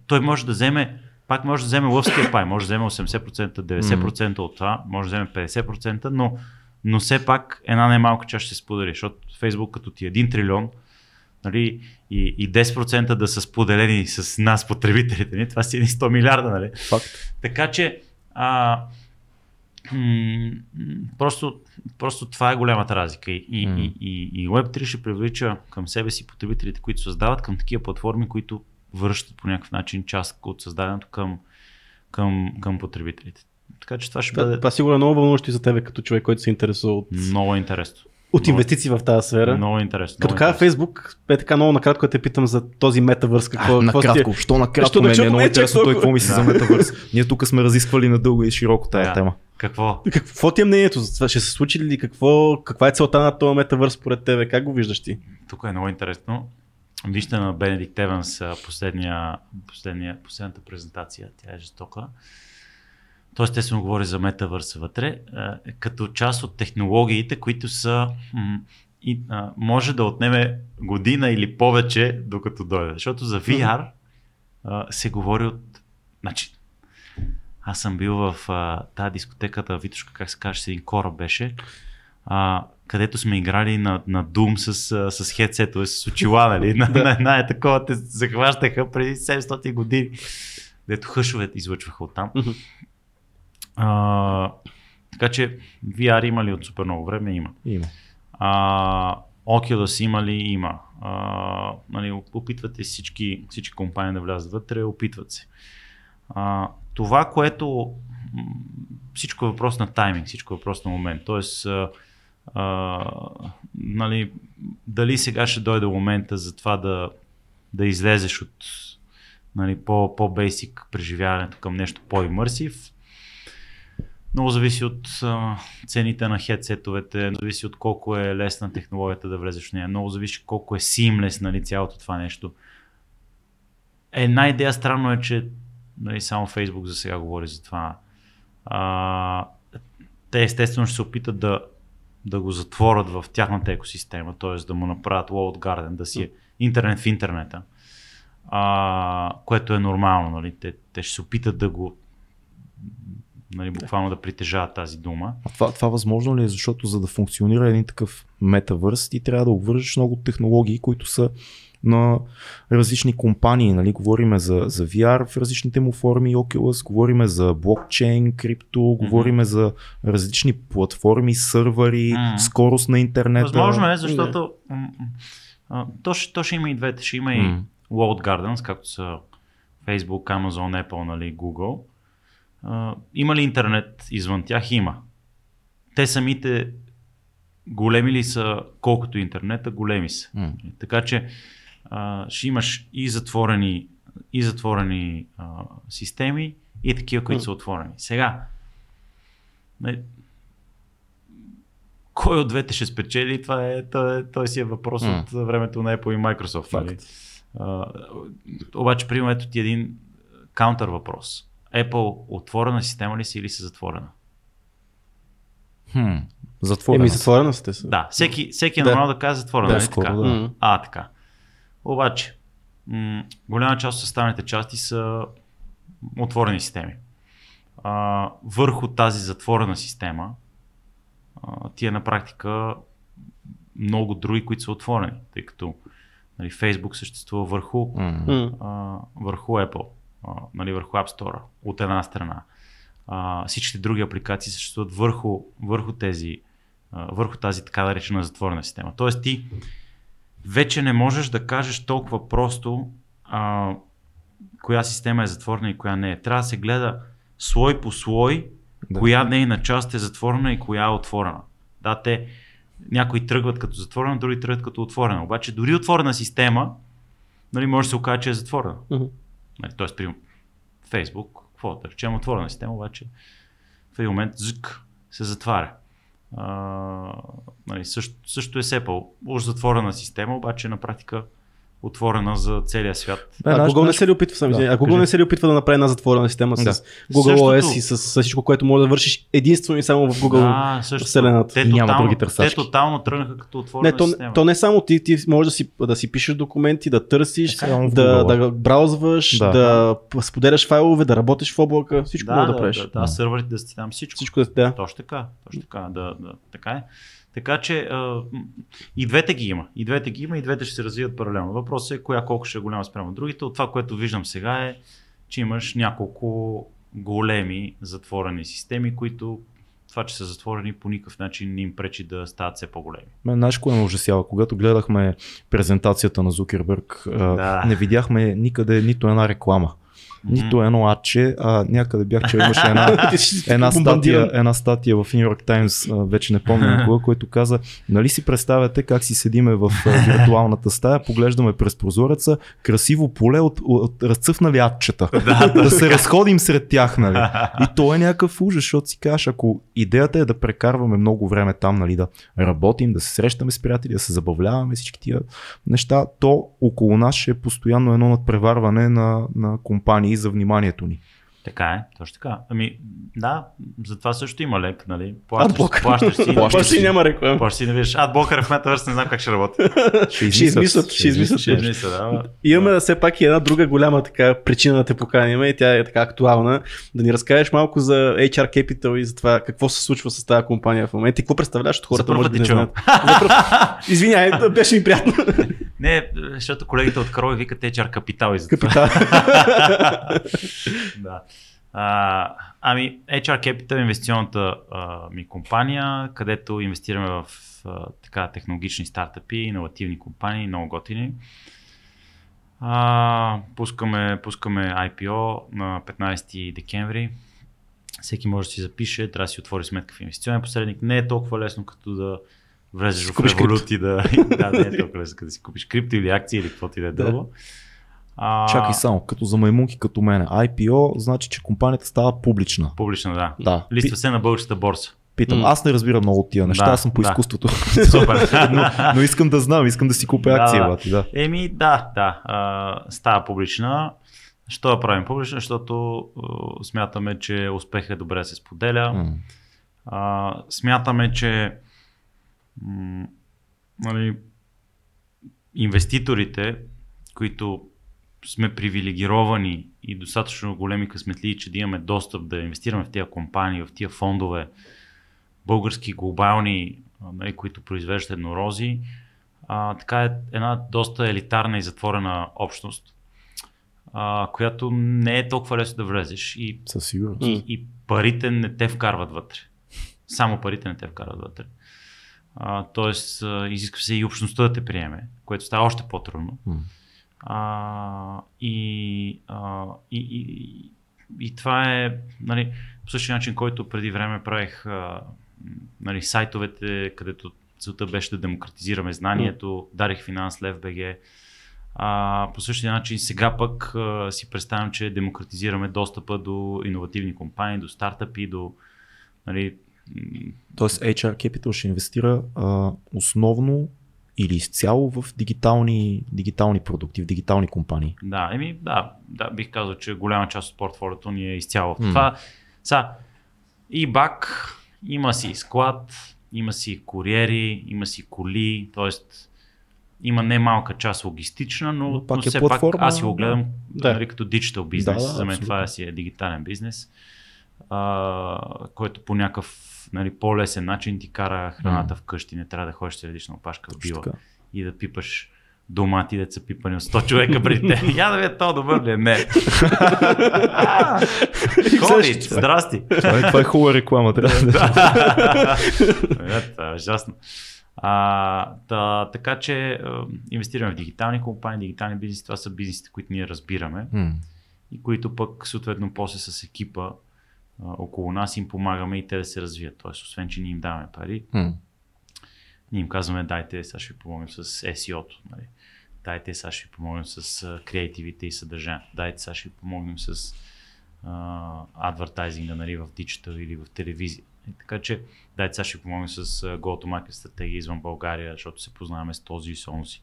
C: Той може да вземе, пак може да вземе лъвския пай, може да вземе 80%, 90% mm-hmm. от това, може да вземе 50%, но, но все пак една немалка част ще се сподели, защото Facebook като ти е 1 трилион, нали, и, и 10% да са споделени с нас, потребителите ни, това си 100 милиарда, нали?
B: Факт.
C: Така че, а, просто, просто това е голямата разлика. И, mm. и, и, и Web3 ще привлича към себе си потребителите, които създават към такива платформи, които връщат по някакъв начин част от създаденото към, към, към потребителите. Така че това ще бъде.
A: Това сигурно е много вълнуващо и за тебе като човек, който се интересува от.
C: Много интересно.
A: От инвестиции в тази сфера.
C: Много интересно.
A: Като каза Фейсбук, е така много накратко те питам за този метавърс. Какво,
B: а, накратко,
A: е?
B: що накратко? Що, мен, е много интересно той какво мисли за метавърс. Ние тук сме разисквали надълго и широко тая тема.
C: Какво?
A: Какво ти е мнението? Ще се случи ли? Какво, каква е целта на този метавърс според тебе? Как го виждаш ти?
C: Тук е много интересно. Вижте на Бенедикт Еванс последния, последния, последната презентация. Тя е жестока. Той естествено говори за метавърс вътре, като част от технологиите, които са и, а, може да отнеме година или повече, докато дойде. Защото за VR а, се говори от... Значи, аз съм бил в а, тази дискотеката, Витушка, как се каже, един кораб беше, а, където сме играли на, на Doom с, с хедсетове, с очила, нали? на, на една е такова те захващаха преди 700 години, дето хъшовете излъчваха оттам. А, така че VR има ли от супер много време? Има.
B: Има.
C: А, Oculus има ли? Има. А, нали, опитвате всички, всички компании да влязат вътре, опитват се. А, това, което всичко е въпрос на тайминг, всичко е въпрос на момент. Тоест, а, а, нали, дали сега ще дойде момента за това да, да излезеш от нали, по, по-бейсик преживяването към нещо по-имърсив, много зависи от цените на хедсетовете, зависи от колко е лесна технологията да влезеш в нея, много зависи колко е seamless нали, цялото това нещо. Една идея странно е, че нали, само Facebook за сега говори за това. А, те естествено ще се опитат да, да го затворят в тяхната екосистема, т.е. да му направят walled garden, да си е интернет в интернета, а, което е нормално. Нали? Те, те ще се опитат да го нали, буквално да притежават тази дума.
B: А това, това възможно ли е? Защото за да функционира един такъв метавърс, ти трябва да обвържеш много технологии, които са на различни компании. Нали? Говориме за, за VR в различните му форми, Oculus, говориме за блокчейн, крипто, mm-hmm. говориме за различни платформи, сървъри, mm-hmm. скорост на интернета.
C: Възможно е, защото mm-hmm. то, ще, то ще има и двете. Ще има mm-hmm. и Walled Gardens, както са Facebook, Amazon, Apple, нали, Google а, има ли интернет извън тях? Има. Те самите големи ли са колкото интернета? Големи са. Mm. Така че а, ще имаш и затворени, и затворени а, системи, и такива, които са отворени. Сега, кой от двете ще спечели, това е, той, той си е въпрос mm. от времето на Apple и Microsoft. Нали? А, обаче, примерно, ето ти един каунтър въпрос. Apple отворена система ли си или са затворена?
B: Хм, затворена.
A: Еми, затворена сте.
C: Да, всеки, всеки е да. нормално да каже затворена. Да, нали
B: скоро,
C: така?
B: да.
C: А, така. Обаче, м- голяма част от съставните части са отворени системи. А, върху тази затворена система а, ти е на практика много други, които са отворени, тъй като нали, Facebook съществува върху,
B: Mm.
C: а, върху Apple, а, нали, върху App Store от една страна. А, всичките други апликации съществуват върху, върху, тези, а, върху тази така наречена затворена система. Тоест ти вече не можеш да кажеш толкова просто а, коя система е затворена и коя не е. Трябва да се гледа слой по слой,
B: Да.
C: коя нейна част е затворена и коя е отворена. Да, те някои тръгват като затворена, други тръгват като отворена. Обаче дори отворена система, нали, може да се окаже, че е затворена.
A: Мгм.
C: Нали, Тоест, при Facebook, какво да речем, отворена система, обаче в един момент зък се затваря. А, нали, също, също е с Apple. Уж затворена система, обаче на практика отворена за целия свят.
B: Бе,
A: А
B: знаеш,
A: Google не
B: знаеш-
A: се ли опитва, сами,
B: Да,
A: а Google
B: кажи.
A: не се ли опитва да направи една затворена система с
B: Да.
A: Google
C: Същото-
A: OS и с, с всичко, което може да вършиш единствено и само в Google
C: Да, също.
A: вселената.
C: Те
B: няма
C: тотално,
B: други
C: те
B: търсачки.
C: тотално тръгнаха като отворена
A: Не, то,
C: система.
A: то не само ти, ти можеш да си, да си пишеш документи, да търсиш,
B: Е,
A: да, да браузваш,
B: Да.
A: да. споделяш файлове, да работиш в облака, всичко
C: да,
A: може да,
C: да,
A: правиш.
C: да, да, сървърите да си там всичко.
A: Всичко да, да.
C: Точно така, точно така, да, да, така е. Така че а, и двете ги има. И двете ги има, и двете ще се развият паралелно. Въпросът е коя колко ще е голяма спрямо другите. От това, което виждам сега е, че имаш няколко големи затворени системи, които това, че са затворени по никакъв начин не им пречи да стават все по-големи.
B: Мен знаеш кое ме ужасява? Когато гледахме презентацията на Зукербърг,
C: Да.
B: не видяхме никъде нито една реклама. Нито едно адче, а някъде бях, че имаше една, една, статия, една статия в New York Times, а, вече не помня на кога, който каза, нали си представяте как си седиме в виртуалната стая, поглеждаме през прозореца, красиво поле от, от разцъфнали адчета. да, да се разходим сред тях, нали. И то е някакъв ужас, защото си кажеш, ако идеята е да прекарваме много време там, нали, да работим, да се срещаме с приятели, да се забавляваме всички тия неща, то около нас ще е постоянно едно надпреварване на, на компании за вниманието ни.
C: Така е, точно така. Ами, да, за това също има лек, нали? Плащаш,
A: Адблок.
C: плащаш си.
A: Плащаш си няма реклама.
C: Плащаш си, не виждаш. Адблокър в Metaverse не знам как ще работи.
A: Ще измислят, ще измислят.
C: Ще измисля, да.
A: Имаме все пак и една друга голяма така причина да те поканим и тя е така актуална. Да ни разкажеш малко за HR Capital и за това какво се случва с тази компания в момента и какво представляваш от хората, може да не знаят. Пръв- Извинявай, беше ми приятно.
C: Не, защото колегите от Карой викат HR Капитал и за това.
A: Капитал.
C: да. А, ами, HR Capital е инвестиционната а, ми компания, където инвестираме в а, така, технологични стартъпи, иновативни компании, много готини. А, пускаме, пускаме IPO на 15 декември. Всеки може да си запише, трябва да си отвори сметка в инвестиционен посредник. Не е толкова лесно като да влезеш в
A: купиш
C: Revolut и да, да, не е толкова лесно като да си купиш крипто или акции или каквото и да е
A: Да.
C: А,
B: Чакай само, като за маймунки като мене. IPO значи, че компанията става публична.
C: Публично, да.
B: Да.
C: Листва се на българската борса.
B: Питам, аз не разбирам много от тия неща,
C: Да,
B: аз съм по
C: да.
B: изкуството.
C: Супер.
B: но, но искам да знам, искам да си купя
C: Да,
B: акции,
C: да.
B: бати, да.
C: Еми, да, да. А, става публична. Що я правим публична? Защото а, смятаме, че успехът е добре да се споделя. А, смятаме, че м, нали, инвеститорите, които сме привилегировани и достатъчно големи късметли, че да имаме достъп да инвестираме в тия компании, в тия фондове, български, глобални, нали, които произвеждат еднорози, а, така е една доста елитарна и затворена общност, а, която не е толкова лесно да влезеш и
B: Със сигурност.
C: и, и парите не те вкарват вътре. Само парите не те вкарват вътре. А, тоест, изисква се и общността да те приеме, което става още по-трудно.
B: М.
C: А, и, а, и, и, и това е нали, по същия начин, който преди време правих а, нали, сайтовете, където целта беше да демократизираме знанието, дарих финанс, Лев. А, по същия начин сега пък а, си представям, че демократизираме достъпа до иновативни компании, до стартъпи, до нали,
B: Тоест HR Capital ще инвестира а, основно или изцяло в дигитални, дигитални продукти, в дигитални компании.
C: Да, еми, да, да, бих казал, че голяма част от портфолиото ни е изцяло в това. Са, и бак, има си склад, има си куриери, има си коли, т.е. има не малка част логистична, но,
B: Но пак
C: но
B: е
C: все
B: платформа,
C: пак аз си го гледам
A: да.
C: нали, като диджитал бизнес.
B: Да, да,
C: За мен
B: абсолютно.
C: това си е дигитален бизнес, а, който по някакъв нали, по-лесен начин ти кара храната вкъщи, не трябва да ходиш на опашка в била и да пипаш домати, деца пипани от 100 човека преди те. Я да ви е то добър ли е? Не. Ходи, здрасти.
B: Това е, това е хубава реклама. Трябва да.
C: Е, това е ужасно. А, да, така че инвестираме в дигитални компании, дигитални бизнеси, това са бизнесите, които ние разбираме
B: М.
C: и които пък съответно после с екипа около нас им помагаме и те да се развият. Тоест, освен, че ние им даваме пари,
B: М.
C: ние им казваме, дайте, сега ще ви помогнем с SEO-то. Нали? Дайте, сега ще ви помогнем с креативите и съдържанието. Дайте, сега ще ви помогнем с а, адвертайзинга нали, в диджитал или в телевизия. И така че, дайте, сега ще ви помогнем с go-to-market стратегия извън България, защото се познаваме с този и с онзи.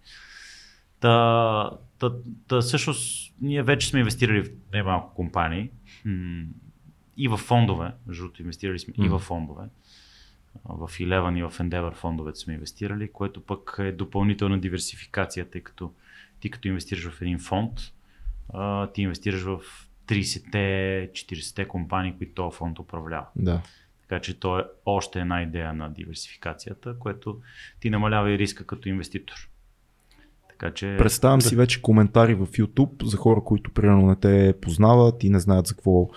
C: Та, та, та, всъщност, ние вече сме инвестирали в немалко компании и в фондове, между другото инвестирали сме и в фондове в Eleven и в Endeavor фондовете сме инвестирали, което пък е допълнителна диверсификация, тъй като ти като инвестираш в един фонд, а, ти инвестираш в 30-те, 40-те компании, които този фонд управлява.
B: Да.
C: Така че то е още една идея на диверсификацията, което ти намалява и риска като инвеститор. Така че...
B: Представям си вече коментари в YouTube за хора, които примерно не те познават и не знаят за какво,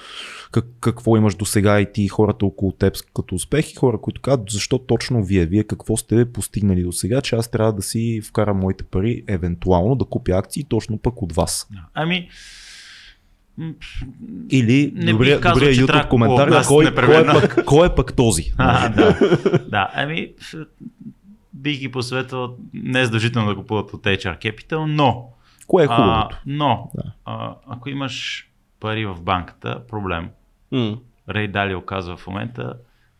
B: как, какво имаш до сега и ти хората около теб като успех и хора, които казват защо точно вие, вие какво сте постигнали до сега, че аз трябва да си вкарам моите пари, евентуално да купя акции точно пък от вас.
C: Ами,
B: Или
C: Не
B: добрия,
C: казал,
B: добрия YouTube
C: трябва
B: коментар,
C: да
B: кой, кой, е пък, кой е пък този?
C: А, да. да, ами бих ги посъветвал не задължително да купуват от HR Capital, но,
B: Кое е
C: а,
B: хубавото?
C: но
B: Да.
C: а, ако имаш пари в банката, проблем.
A: М.
C: Рей Дали оказва в момента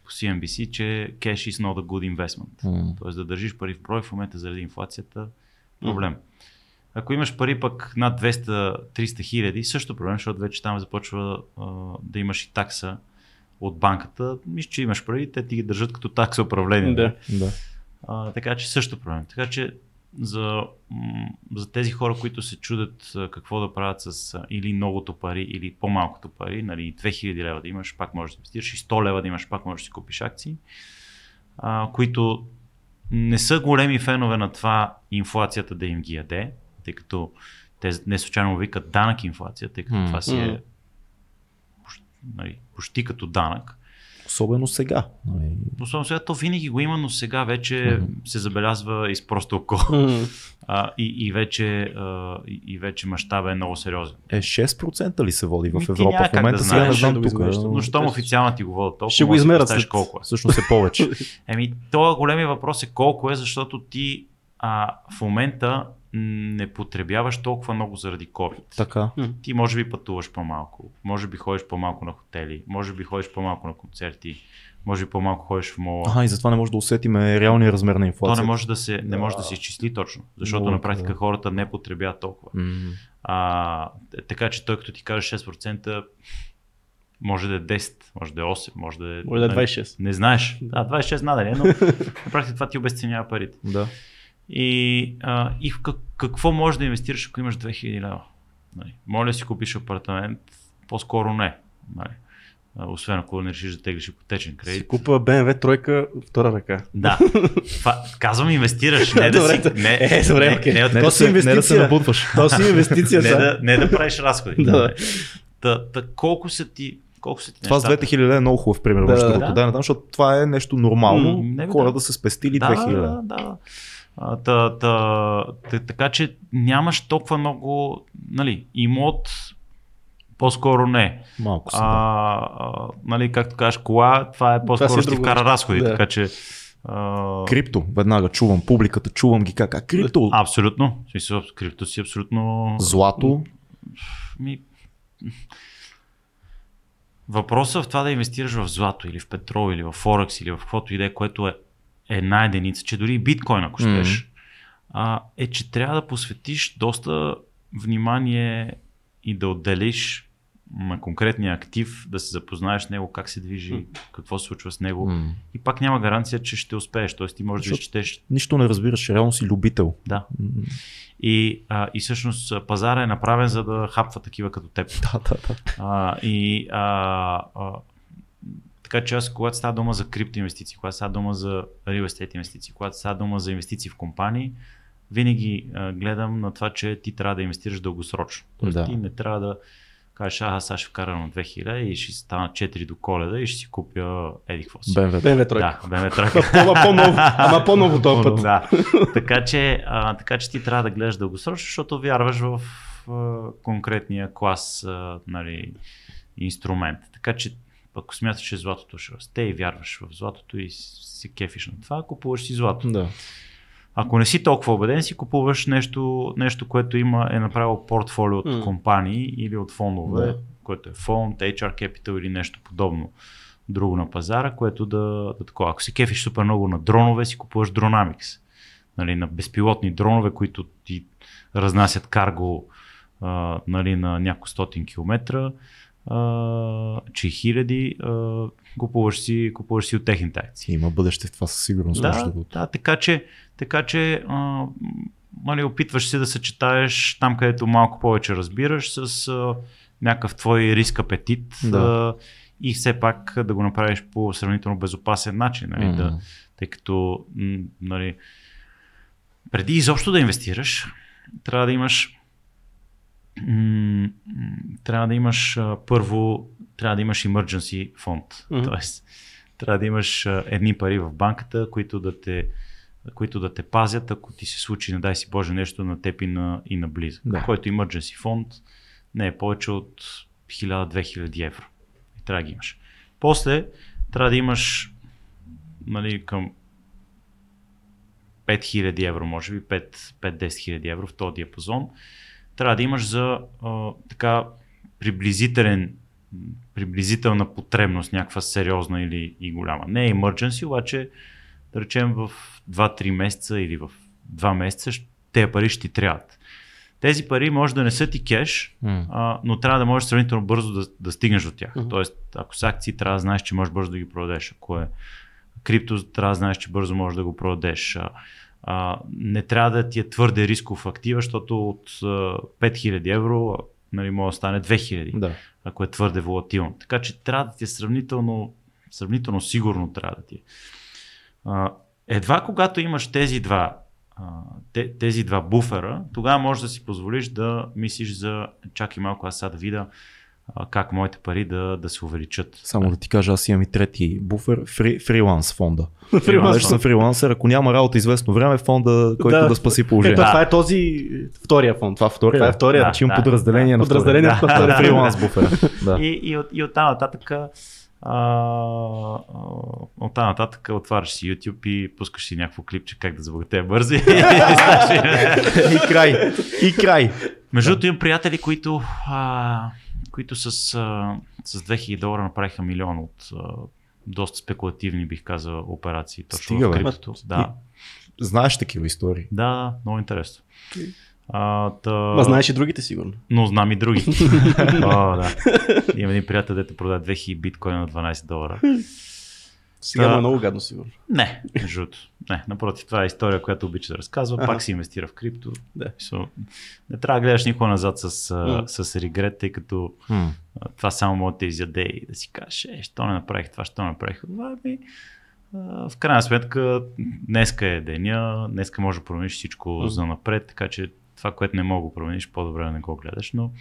C: по CNBC, че cash is not a good investment.
B: М.
C: Тоест да държиш пари в брой в момента заради инфлацията, проблем. Ако имаш пари пък над 200-300 хиляди, също проблем, защото вече там започва а, да имаш и такса от банката. Мисля, че имаш пари, те ти ги държат като такса управление.
A: Да.
B: Да.
C: А, така че също проблем. Така че за, за тези хора, които се чудят какво да правят с или многото пари, или по-малкото пари, нали, 2000 лева да имаш, пак можеш да инвестираш, и 100 лева да имаш, пак можеш да си купиш акции, а, които не са големи фенове на това инфлацията да им ги яде, тъй като те не случайно викат данък инфлация, тъй като
B: М.
C: това си е нали, почти като данък.
B: Особено сега. Нали,
C: Особено сега то винаги го има, но сега вече
B: Мгм.
C: се забелязва и с просто око.
A: М.
C: А, и, и вече, а, и, вече мащаба е много сериозен.
B: Е 6% ли се води в Европа в момента?
C: да
B: сега не
C: знаеш,
B: знам тук.
C: Но щом официално ти го водят толкова,
A: Ще го измерят след-
C: колко е.
B: Всъщност е повече.
C: Еми, това големия въпрос е колко е, защото ти а, в момента не потребяваш толкова много заради COVID.
B: така.
C: Ти може би пътуваш по-малко, може би ходиш по-малко на хотели, може би ходиш по-малко на концерти, може би по-малко ходиш в мола.
B: Ага, и затова не може да усетиме реалния размер на
C: То
B: инфлацията.
C: не може да се, не може да се изчисли точно, защото
B: Много
C: на
B: е,
C: практика
B: да.
C: хората не потребяват толкова.
B: М.
C: А, т- така че той като ти каже 6%, може да е 10, може да е 8, може да е...
A: Може да е
C: нали,
A: 26.
C: Не знаеш. Да, 26 надали, но на практика това ти обесценява парите.
B: Да.
C: И, а, и в как, какво можеш да инвестираш, ако имаш 2000 лева? Нали, моля да си купиш апартамент, по-скоро не. Нали. Освен ако не решиш да теглиш ипотечен
A: Си
C: кредит.
A: купа BMW тройка втора ръка.
C: Да. Това, казвам инвестираш, не да си... Не,
A: е, добре,
C: не, не,
B: Не,
A: То
B: да
A: си
B: се, не да се набутваш.
A: То си инвестиция
C: не, да, не да правиш разходи.
A: Да.
C: Та, та, колко са ти, колко са ти
B: Това с
C: нещата?
B: 2000 лева е много хубав пример.
A: Да, да,
C: да.
B: да, не защото това е нещо нормално.
C: Не бе,
B: хора
C: да.
B: да са спестили
C: да,
B: 2000
C: да,
B: лева.
C: да. Та, та, та, така че нямаш толкова много, нали, имот, по-скоро не.
B: Малко са. Да.
C: а, нали, както кажеш, кола, това е по-скоро
A: е
C: ще ти
A: друго
C: вкара разходи,
A: Да.
C: така че
B: А... Крипто, веднага чувам публиката, чувам ги как, а крипто?
C: Абсолютно, смисъл, крипто си абсолютно...
B: Злато?
C: Ми... Въпросът в това да инвестираш в злато или в петрол или в Форекс или в каквото и да е, което е една единица, че дори биткоин, ако щеш, mm-hmm. а, е, че трябва да посветиш доста внимание и да отделиш на конкретния актив, да се запознаеш с него, как се движи, mm. какво се случва с него. Mm. И пак няма гаранция, че ще успееш. Тоест ти можеш Защото да изчетеш.
B: Нищо не разбираш, реално си любител.
C: Да. Mm. И, а, и всъщност пазара е направен за да хапва такива като теб.
B: Да, да, да.
C: А, и а, а, така че аз, когато става дума за криптоинвестиции, когато става дума за real estate инвестиции, когато става дума за инвестиции в компании, винаги а, гледам на това, че ти трябва да инвестираш дългосрочно. Тоест да. ти не трябва да кажеш, аз сега ще вкарам на 2000 и ще стана 4 до коледа и ще си купя еди какво си.
A: BMW. BMW
C: тройка. Да, BMW тройка.
A: ама по-ново, ама по-ново този път.
C: Да. така, че, а, така че ти трябва да гледаш дългосрочно, защото вярваш в а, конкретния клас а, нали, инструмент. Така че ако смяташ, че златото ще расте и вярваш в златото и си кефиш на това, купуваш си злато.
B: Да.
C: Ако не си толкова убеден, си купуваш нещо, нещо което има, е направил портфолио от mm. компании или от фондове, да. което е фонд, HR Capital или нещо подобно друго на пазара, което да, да такова. Ако си кефиш супер много на дронове, си купуваш Dronamics. Нали, на безпилотни дронове, които ти разнасят карго а, нали, на няколко стотин километра, а, че хиляди, а, купуваш си, купуваш си от техните акции.
B: Има бъдеще в това със сигурност.
C: Да, да така че, така че а, нали, опитваш се да съчетаеш там, където малко повече разбираш с а, някакъв твой риск апетит да. а, и все пак да го направиш по сравнително безопасен начин. Нали, mm-hmm. да, тъй като нали, преди изобщо да инвестираш, трябва да имаш трябва да имаш първо, трябва да имаш emergency фонд. Mm-hmm. Тоест, трябва да имаш едни пари в банката, които да те, които да те пазят, ако ти се случи, не дай си Боже, нещо на теб и на, и на близък. Да. Който emergency фонд не е повече от 1000-2000 евро. И трябва да ги имаш. После трябва да имаш нали, към 5000 евро, може би 5-10 хиляди евро в този диапазон трябва да имаш за а, така приблизителен приблизителна потребност, някаква сериозна или и голяма. Не е emergency, обаче да речем в 2-3 месеца или в 2 месеца тези пари ще ти трябват. Тези пари може да не са ти кеш, mm. а, но трябва да можеш сравнително бързо да, да стигнеш до тях. Mm-hmm. Тоест, ако са акции, трябва да знаеш, че можеш бързо да ги продадеш. Ако е крипто, трябва да знаеш, че бързо можеш да го продадеш. А, а, не трябва да ти е твърде рисков актива, защото от а, 5000 евро нали, може да стане 2000,
B: да.
C: ако е твърде волатилно. Така че трябва да ти е сравнително, сравнително сигурно трябва да ти е. А, едва когато имаш тези два тези два буфера, тогава можеш да си позволиш да мислиш за чакай малко аз сега да видя как моите пари да, да се увеличат.
B: Само да ти кажа, аз имам и трети буфер, фри, фриланс фонда. фриланс. съм фрилансер, ако няма работа известно време, фонда, който да, да спаси положението.
A: Да. Това е този втория фонд.
B: Това, втория,
A: това е втория.
B: Да, значи да, подразделение
A: да,
B: на
A: подразделение
B: на
A: втория.
B: фриланс буфер.
C: да. И, и, от, и от там нататък от там нататък отваряш си YouTube и пускаш си някакво клипче как да забогатея бързо. и
B: край. И край.
C: Между другото имам приятели, които а, които с, с 2000 долара направиха милион от доста спекулативни, бих казал, операции. Точно Стига, в криптото. Да.
B: И, знаеш такива истории?
C: Да, много интересно. А, та...
A: Ма знаеш и другите сигурно.
C: Но знам и другите. О, да. Имам един приятел, дето продаде 2000 биткоина на 12 долара.
A: Сега да. е много гадно, сигурно.
C: Не, жуто. Не, напротив, това е история, която обича да разказва. Пак си инвестира в крипто.
A: Да.
C: Не трябва да гледаш никога назад с, mm. с регрет, тъй като mm. това само може да те изяде и да си кажеш, е, що не направих това, що не направих това. Ами, в крайна сметка, днеска е деня, днеска може да промениш всичко mm. за напред, така че това, което не мога да промениш, по-добре да не го гледаш. Но,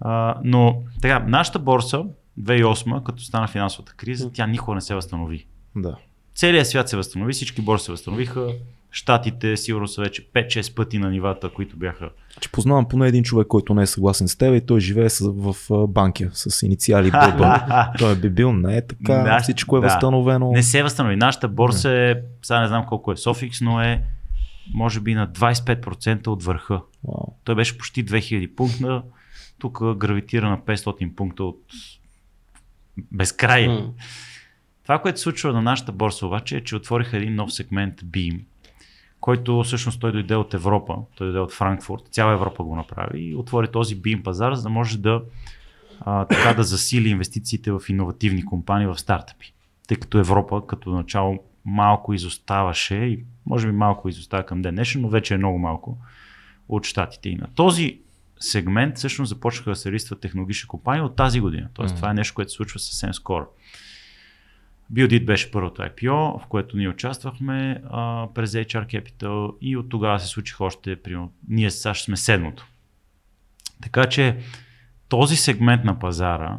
C: а, но така, нашата борса, 2008, като стана финансовата криза, тя никога не се възстанови.
B: Да.
C: целият свят се възстанови, всички борси се възстановиха, Штатите сигурно са вече 5-6 пъти на нивата, които бяха.
B: Че познавам поне един човек, който не е съгласен с теб и той живее в банки с инициали ББ. той би бил, не е така, да, всичко е да. възстановено.
C: Не се е възстанови. Нашата борса е, сега не знам колко е Софикс, но е може би на 25% от върха. Wow. Той беше почти 2000 пункта, тук гравитира на 500 пункта от безкрай. Mm. Това, което се случва на нашата борса обаче е, че отвориха един нов сегмент BIM, който всъщност той дойде от Европа, той дойде от Франкфурт, цяла Европа го направи и отвори този BIM пазар, за да може да, а, така да засили инвестициите в иновативни компании, в стартъпи. Тъй като Европа като начало малко изоставаше и може би малко изостава към ден днешен, но вече е много малко от щатите. И на този сегмент всъщност започнаха да се листват технологични компании от тази година. Тоест mm-hmm. това е нещо, което се случва съвсем скоро. BioDit беше първото IPO, в което ние участвахме а, през HR Capital и от тогава се случиха още, примерно, ние САЩ сме седмото. Така че този сегмент на пазара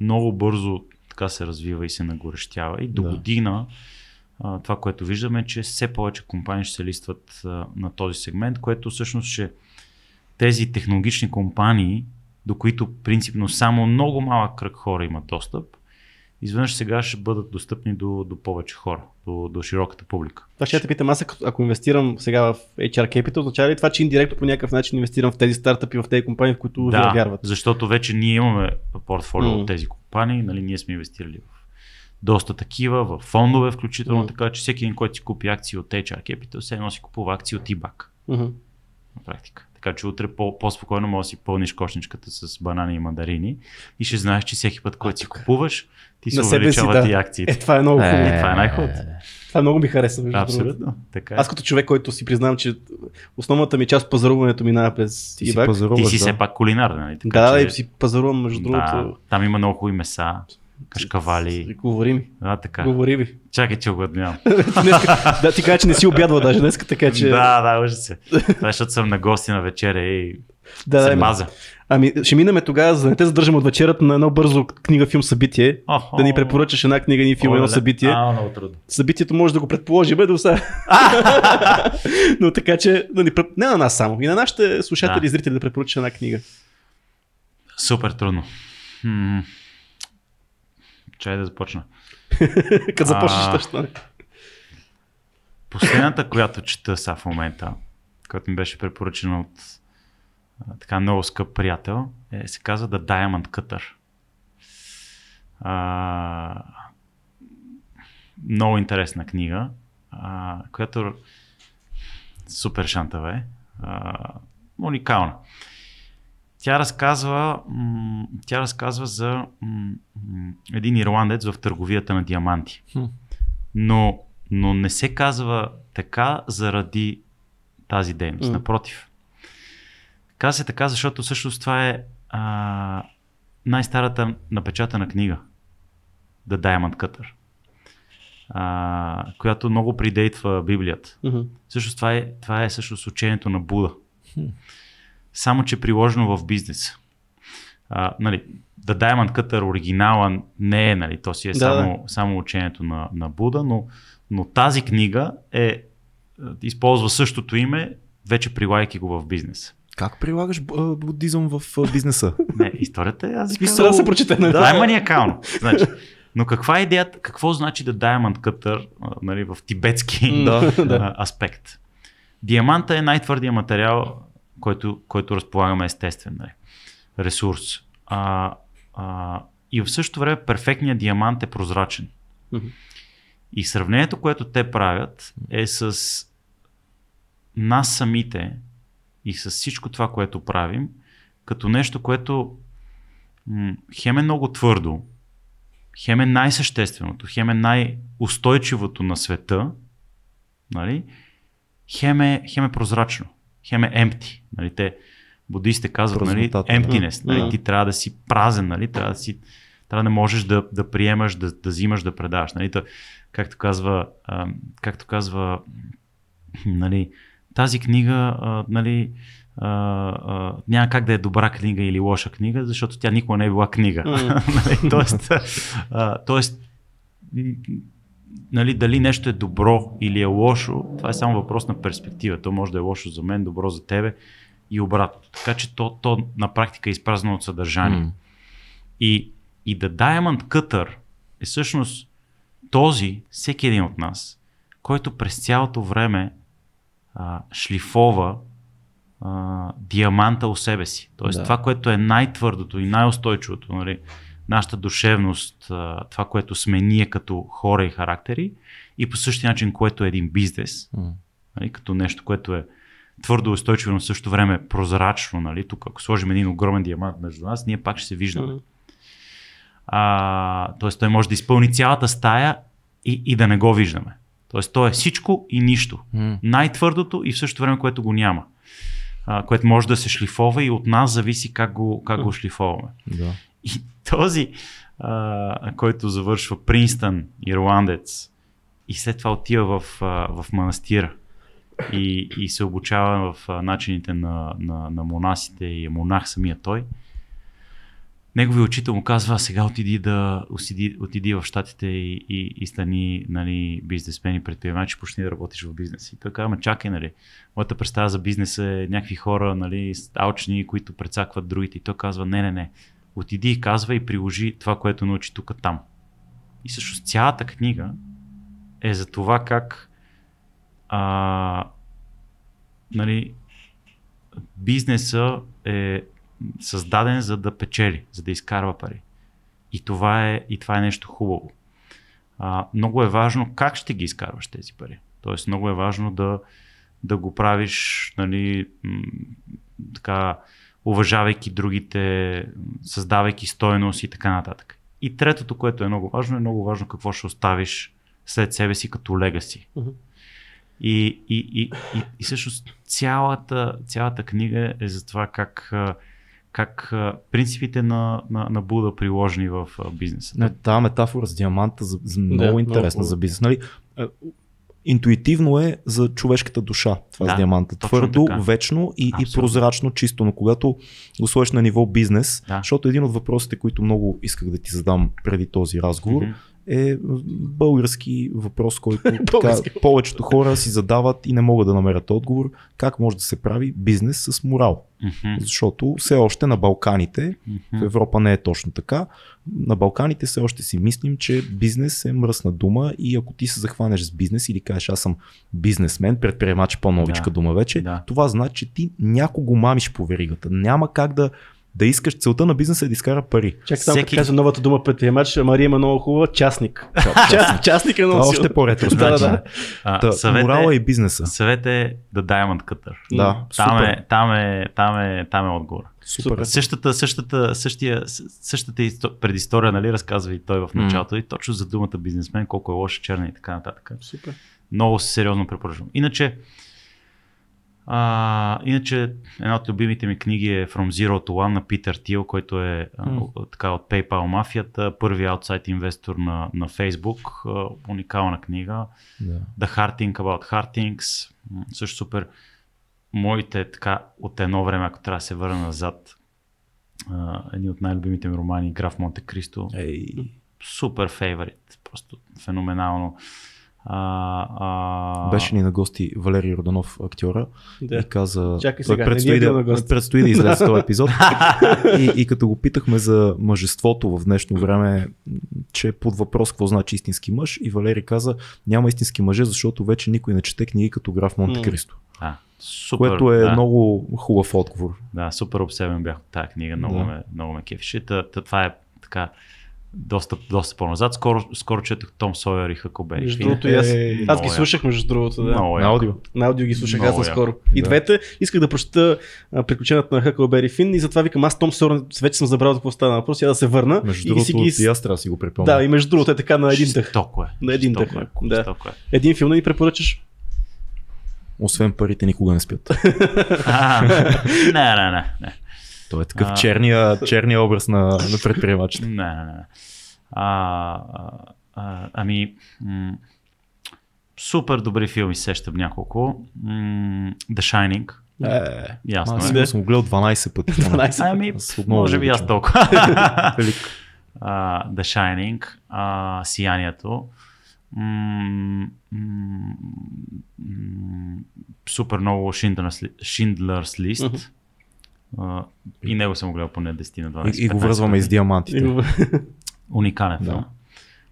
C: много бързо така се развива и се нагорещява и до да. година а, това, което виждаме, че все повече компании ще се листват а, на този сегмент, което всъщност ще тези технологични компании, до които принципно само много малък кръг хора имат достъп, изведнъж сега ще бъдат достъпни до, до повече хора, до, до широката публика.
A: Това ще те питам, аз ако инвестирам сега в HR Capital, означава ли това, че индиректно по някакъв начин инвестирам в тези стартъпи, в тези компании, в които да, вярват?
C: защото вече ние имаме портфолио mm. от тези компании, нали, ние сме инвестирали в доста такива, в фондове включително, mm. така че всеки един, който си купи акции от HR Capital, се носи купува акции от eBack. Mm-hmm. На практика. Така че утре по- по-спокойно можеш да си пълниш кошничката с банани и мандарини и ще знаеш, че всеки път, който си купуваш, ти се увеличават да. и акциите.
A: Е, това е много хубаво.
C: Е, това е най-хубаво.
A: Това много ми харесва.
C: Между Абсолютно. Така е.
A: Аз като човек, който си признавам, че основната ми част пазаруването минава през
C: ти Си пазаруваш, ти си да. все пак кулинар, нали?
A: Така, да, че... и си пазарувам, между да, другото.
C: Там има много хубави меса. Кашкавали.
A: Говори ми.
C: А, така.
A: Говори ми.
C: Чакай, че огладнявам.
A: да, ти кажа, че не си обядвал даже днес, така че...
C: Да, да, може се. Това защото съм на гости на вечеря и да, се да, маза.
A: Ами, ще минаме тогава, за да не те задържам от вечерата на едно бързо книга, филм, събитие. Да ни препоръчаш една книга, ни филм, едно събитие.
C: А, много трудно.
A: Събитието може да го предположим, бе, до сега. Но така че, да ни, не на нас само, и на нашите слушатели и зрители да препоръчаш една книга.
C: Супер трудно. Чай да започна.
A: Като започнеш, точно. не.
C: Последната, която чета са в момента, която ми беше препоръчена от така много скъп приятел, е, се казва The Diamond Cutter. А, много интересна книга, а, която супер шантава е, а, уникална. Тя разказва, тя разказва за един ирландец в търговията на диаманти. Но, но не се казва така заради тази дейност. Напротив. Казва се така, защото всъщност това е а, най-старата напечатана книга. The Diamond Cutter. А, която много придейтва Библията. Mm-hmm. Всъщност това е, това е всъщност учението на Буда. Mm. Само, че приложено в бизнес. А, нали, The Diamond Cutter оригинала не е, нали, то си е да, само, да. само учението на, на Буда, но, но тази книга е, използва същото име, вече прилагайки го в бизнес.
B: Как прилагаш будизъм в бизнеса?
C: Не, историята е аз.
A: Смисъл да се прочете.
C: Да, да е маниакално. Значи, но каква е идеята, какво значи да Diamond Cutter нали, в тибетски да, аспект? Диаманта е най-твърдия материал, който, който разполагаме естествен нали, ресурс. А, а, и в същото време перфектният диамант е прозрачен. Mm-hmm. И сравнението, което те правят е с нас самите, и с всичко това, което правим, като нещо, което м- хем е много твърдо, хем е най-същественото, хем е най-устойчивото на света, нали? хем, е, хем е прозрачно, хем е empty. Нали? Те, буддистите казват, нали, emptiness, нали? Yeah. ти трябва да си празен, нали? трябва да си трябва да можеш да, да приемаш, да, да взимаш, да предаваш. Нали? Та, както казва, а, както казва нали, тази книга, а, нали, а, а, няма как да е добра книга или лоша книга, защото тя никога не е била книга. Mm. тоест, а, тоест, нали, дали нещо е добро или е лошо, това е само въпрос на перспектива. То може да е лошо за мен, добро за тебе и обратно. Така че то, то на практика е изпразнено от съдържание. Mm. И, и The Diamond Cutter е всъщност този, всеки един от нас, който през цялото време а, шлифова а, диаманта у себе си. Тоест да. това, което е най-твърдото и най-устойчивото, нали, нашата душевност, това, което сме ние като хора и характери, и по същия начин, което е един бизнес, mm. нали, като нещо, което е твърдо устойчиво, но в същото време прозрачно. Нали, тук, ако сложим един огромен диамант между нас, ние пак ще се виждаме. Mm. А, тоест той може да изпълни цялата стая и, и да не го виждаме. Тоест то е всичко и нищо. Mm. Най-твърдото и в същото време, което го няма а, което може да се шлифова и от нас зависи как го, как го шлифоваме.
B: Да.
C: И този, а, който завършва Принстън, ирландец, и след това отива в, а, в манастира и, и се обучава в а, начините на, на, на монасите и е монах самия той, негови учител му казва, сега отиди, да, отиди, отиди в Штатите и, и, и стани нали, бизнесмен и предприемач, почни да работиш в бизнес. И той казва, чакай, нали, моята представа за бизнес е някакви хора, нали, алчни, които прецакват другите. И той казва, не, не, не, отиди и казва и приложи това, което научи тук там. И също цялата книга е за това как а, нали, бизнеса е създаден за да печели, за да изкарва пари. И това е, и това е нещо хубаво. А, много е важно как ще ги изкарваш тези пари. Тоест много е важно да, да го правиш нали, м- така, уважавайки другите, създавайки стойност и така нататък. И третото, което е много важно, е много важно какво ще оставиш след себе си като легаси. Uh-huh. И, и, и, и, и всъщност цялата, цялата книга е за това как как принципите на, на, на Буда приложени в бизнеса.
B: Не, тази метафора с диаманта за, за много да, интересна много. за бизнес. Нали? Интуитивно е за човешката душа това да, с диаманта. Твърдо, така. вечно и, и прозрачно, чисто. Но когато го сложиш на ниво бизнес, да. защото един от въпросите, които много исках да ти задам преди този разговор, mm-hmm е български въпрос, който така, повечето хора си задават и не могат да намерят отговор. Как може да се прави бизнес с морал? Mm-hmm. Защото все още на Балканите, mm-hmm. в Европа не е точно така, на Балканите все още си мислим, че бизнес е мръсна дума и ако ти се захванеш с бизнес или кажеш аз съм бизнесмен, предприемач по-новичка да. дума вече, да. това значи, че ти някого мамиш по веригата. Няма как да да искаш, целта на бизнеса е да изкара пари.
A: Чакай само Всеки... кажа новата дума предприемач, Мария има много хубава, частник. частник. частник е много
B: Това още по-ретро. да, да, да. А, съвет морала е, и бизнеса.
C: Съвет е The Diamond Cutter.
B: Да,
C: там, супер. е, там, е, там, е, там е отговор.
B: Супер.
C: Същата, същата, същия, същата предистория, нали, разказва и той в началото mm. и точно за думата бизнесмен, колко е лоша, черна и така нататък.
A: Супер.
C: Много сериозно препоръчвам. Иначе, а, иначе една от любимите ми книги е From Zero to One на Питър Тил, който е mm. така от PayPal мафията, първи аутсайт инвестор на, на Facebook, уникална книга. Yeah. The Hard Thing About Hard Things, също супер. Моите така от едно време, ако трябва да се върна назад, едни от най-любимите ми романи, Граф Монте Кристо.
B: Hey.
C: Супер фейворит, просто феноменално. А, а...
B: Беше ни на гости Валерий Роданов, актьора,
A: да.
B: и каза,
A: Чакай сега,
B: предстои, да, предстои да излезе този епизод. и, и като го питахме за мъжеството в днешно време, че е под въпрос какво значи истински мъж, и Валерий каза, няма истински мъже, защото вече никой не чете книги като граф Монте Кристо.
C: А, супер,
B: което е да. много хубав отговор.
C: Да, супер обсебен бях от тази книга, много, да. ме, много ме кефише. Това е така доста, доста по-назад. Скоро, скоро четох Том Сойер и Хакобери.
A: Между другото, аз, е, аз ги слушах, между другото. Да.
C: Много
B: на аудио.
A: На аудио ги слушах много аз наскоро. И да. двете исках да прочета приключенията на Хакобери Фин и затова викам, аз Том Сойер вече съм забрал какво стана въпрос, я да се върна.
B: Между и другото, си ги... и аз трябва да си го припомня.
A: Да, и между другото е така на един дъх.
C: Токо е.
A: На един дъх. Е. Да. Е. Един филм да ни препоръчаш?
B: Освен парите никога не спят.
C: не, не, не, не.
B: Той е такъв а... черния, черния образ на, на предприемачите.
C: Не, не, не. А, а, ами, м- супер добри филми, сещам няколко. М- The Shining.
B: Е,
C: Ясно
B: аз е. съм гледал 12 пъти.
A: 12
C: ами, може би аз толкова. uh, The Shining, uh, Сиянието. супер много Schindler's, Schindler's List. А, и него съм го гледал поне 10 на 12.
B: И, и го
C: 15
B: връзваме и с диамантите.
C: Уникален
B: Да.
C: филм.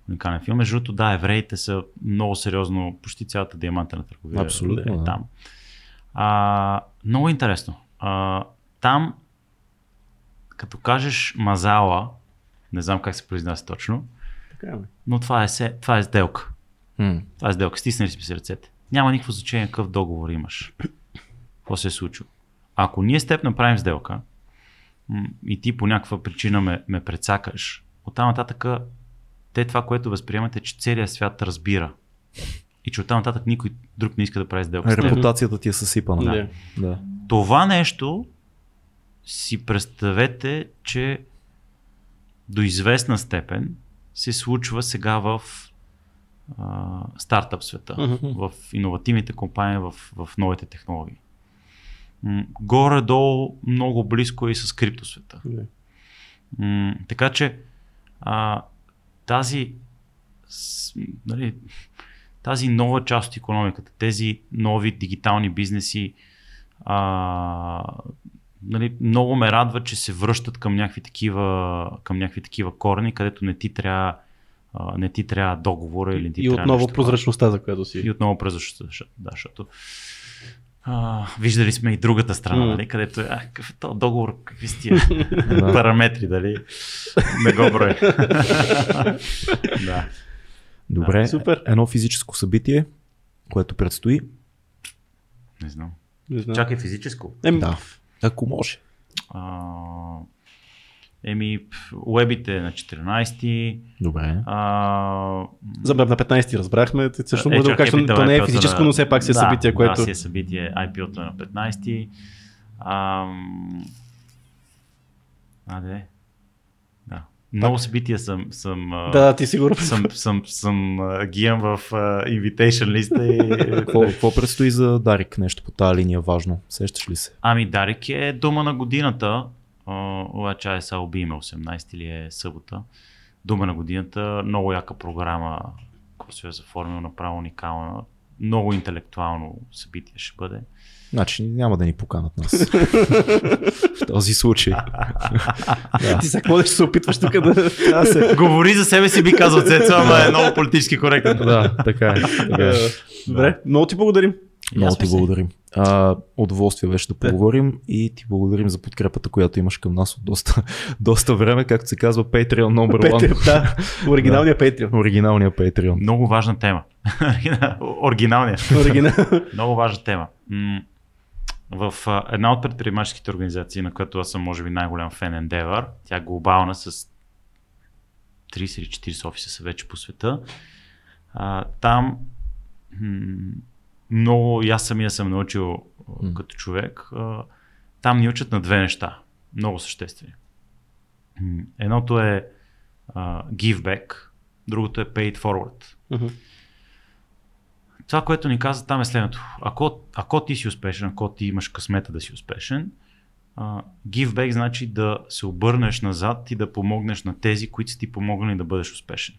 C: Уникален филм. Между другото, да, евреите са много сериозно, почти цялата диамантена търговия
B: Абсолютно,
C: е
B: да.
C: там. А, много интересно. А, там, като кажеш мазала, не знам как се произнася точно,
A: Така е,
C: но това е, се, това е сделка.
B: М.
C: Това е сделка. Стиснали сме си ръцете. Няма никакво значение какъв договор имаш. Какво се е случило. Ако ние с теб направим сделка и ти по някаква причина ме, ме прецакаш, оттам нататък те това, което възприемат е, че целият свят разбира. И че оттам нататък никой друг не иска да прави сделка.
B: Репутацията ти е съсипана.
A: Да.
B: да.
C: Това нещо си представете, че до известна степен се случва сега в а, стартъп света,
A: Мгм.
C: в иновативните компании, в, в новите технологии. Горе-долу много близко е и с криптосвета.
A: Да.
C: М, така че а, тази, с, нали, тази нова част от економиката, тези нови дигитални бизнеси, а, нали, много ме радва, че се връщат към някакви такива, към някакви такива корени, където не ти трябва не ти трябва договора или не ти
A: И
C: трябва
A: отново
C: нещо такова.
A: прозрачността, за която си.
C: И отново прозрачността, защото- да, защото а, виждали сме и другата страна, нали, където е, а, какъв е този договор, какви са тия параметри, дали? Не го броя. да.
B: Добре,
A: Да, супер.
B: едно физическо събитие, което предстои.
C: Не знам.
A: Не знам.
C: Чакай физическо.
A: Ем,
B: Да. Ако може.
C: А, еми, уебите на 14.
B: Добре.
C: А,
A: За на 15 разбрахме, също
C: е,
A: кажем,
C: питаме
A: то не е физическо,
C: на-
A: но все пак си е
C: да,
A: събитие, което...
C: Да, си е събитие, IPO-то е на 15. Ам... А, де. Да. Много събития съм, съм, а,
A: Да, ти сигурно.
C: съм, съм, съм а, ги имам в а, invitation листа и...
B: Какво, какво предстои за Дарик? Нещо по тази линия важно. Сещаш ли се?
C: Ами Дарик е дума на годината. Обаче е са убиме 18 или е събота. Дума на годината. Много яка програма, която се е заформил направо уникална. Много интелектуално събитие ще бъде.
B: Значи няма да ни поканат нас. в този случай. да.
A: Ти сега ще се опитваш тук да...
B: Да, се.
C: Говори за себе си, би казал Цецо, ама е много политически коректен.
B: да, така е. Така е.
A: Добре, много ти благодарим.
B: Много ти благодарим. А, удоволствие беше да поговорим и ти благодарим за подкрепата, която имаш към нас от доста, доста време, както се казва Patreon number one.
A: Да, оригиналния Patreon.
B: Оригиналния Patreon.
C: Много важна тема. Оригиналния.
A: Оригинал.
C: Много важна тема. В една от предприемаческите организации, на която аз съм може би най-голям фен Endeavor, тя е глобална с 30 или 40 офиса са вече по света. А, там м, много, и аз самия съм научил
B: М.
C: като човек, там ни учат на две неща, много съществени. Едното е а, give back, другото е pay it forward.
A: Мгм.
C: Това, което ни каза там е следното. Ако, ако ти си успешен, ако ти имаш късмета да си успешен, uh, give back значи да се обърнеш назад и да помогнеш на тези, които са ти помогнали да бъдеш успешен.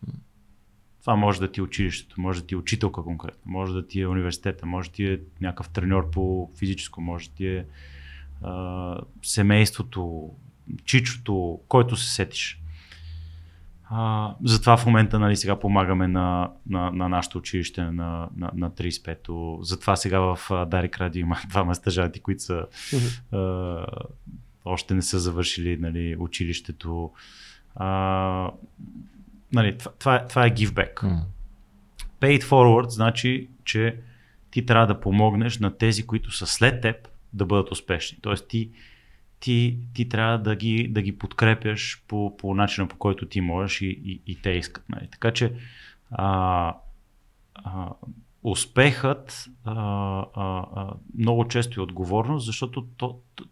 C: Това може да ти е училището, може да ти е учителка конкретно, може да ти е университета, може да ти е някакъв треньор по физическо, може да ти е а, семейството, чичото, който се сетиш. А, затова в момента нали, сега помагаме на, на, на нашето училище на, на, на 35-то. Затова сега в Дарик Радио има двама стъжанти, които са, а, още не са завършили нали, училището. А, нали, това, това, е, това е back.
B: М.
C: Paid forward значи, че ти трябва да помогнеш на тези, които са след теб, да бъдат успешни. Тоест ти, ти, ти трябва да ги, да ги подкрепяш по, по начина по който ти можеш и, и, и те искат. Нали? Така че а, а, успехът а, а, а, много често е отговорност, защото то, то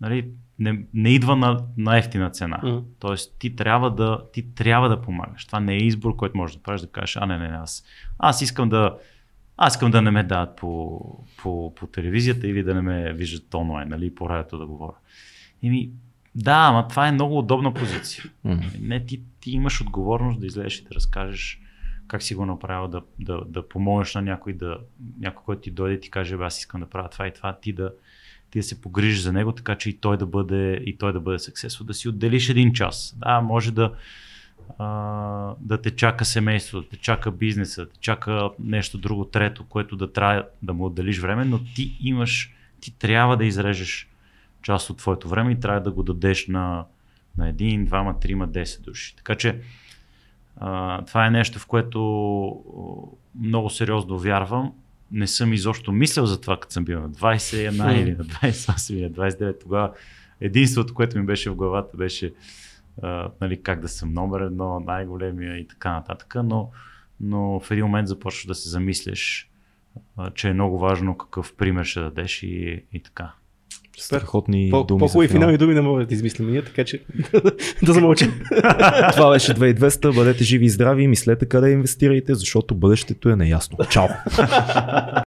C: нали, не, не идва на, на ефтина цена.
A: Мгм.
C: Тоест ти трябва, да, ти трябва да помагаш. Това не е избор, който можеш да правиш да кажеш, а не, не, не, аз, аз искам да аз искам да не ме дадат по, по, по телевизията или да не ме виждат онлайн, нали, по радиото да говоря. Еми, да, ама това е много удобна позиция.
B: М.
C: Не, ти, ти имаш отговорност да излезеш и да разкажеш как си го направил да, да, да помогнеш на някой, да, някой, който ти дойде и ти каже, аз искам да правя това и това, ти да, ти да се погрижиш за него, така че и той да бъде, и той да бъде successful, да си отделиш един час. Да, може да, а, да те чака семейство, да те чака бизнеса, да те чака нещо друго, трето, което да трябва да му отделиш време, но ти имаш, ти трябва да изрежеш част от твоето време и трябва да го дадеш на, на един, двама, трима, десет души. Така че а, това е нещо, в което много сериозно вярвам. Не съм изобщо мислил за това, като съм бил на 21 или на 28 или на 29. Тогава единството, което ми беше в главата, беше а, нали, как да съм номер едно, най-големия и така нататък, но, но в един момент започваш да се замислиш, а, че е много важно какъв пример ще дадеш и, и така.
B: Страхотни
A: По,
B: думи.
A: По-хубави финални думи не мога да измислим ние, така че да замълчим.
B: Това беше 2200. Бъдете живи и здрави и мислете къде инвестирайте, защото бъдещето е неясно. Чао!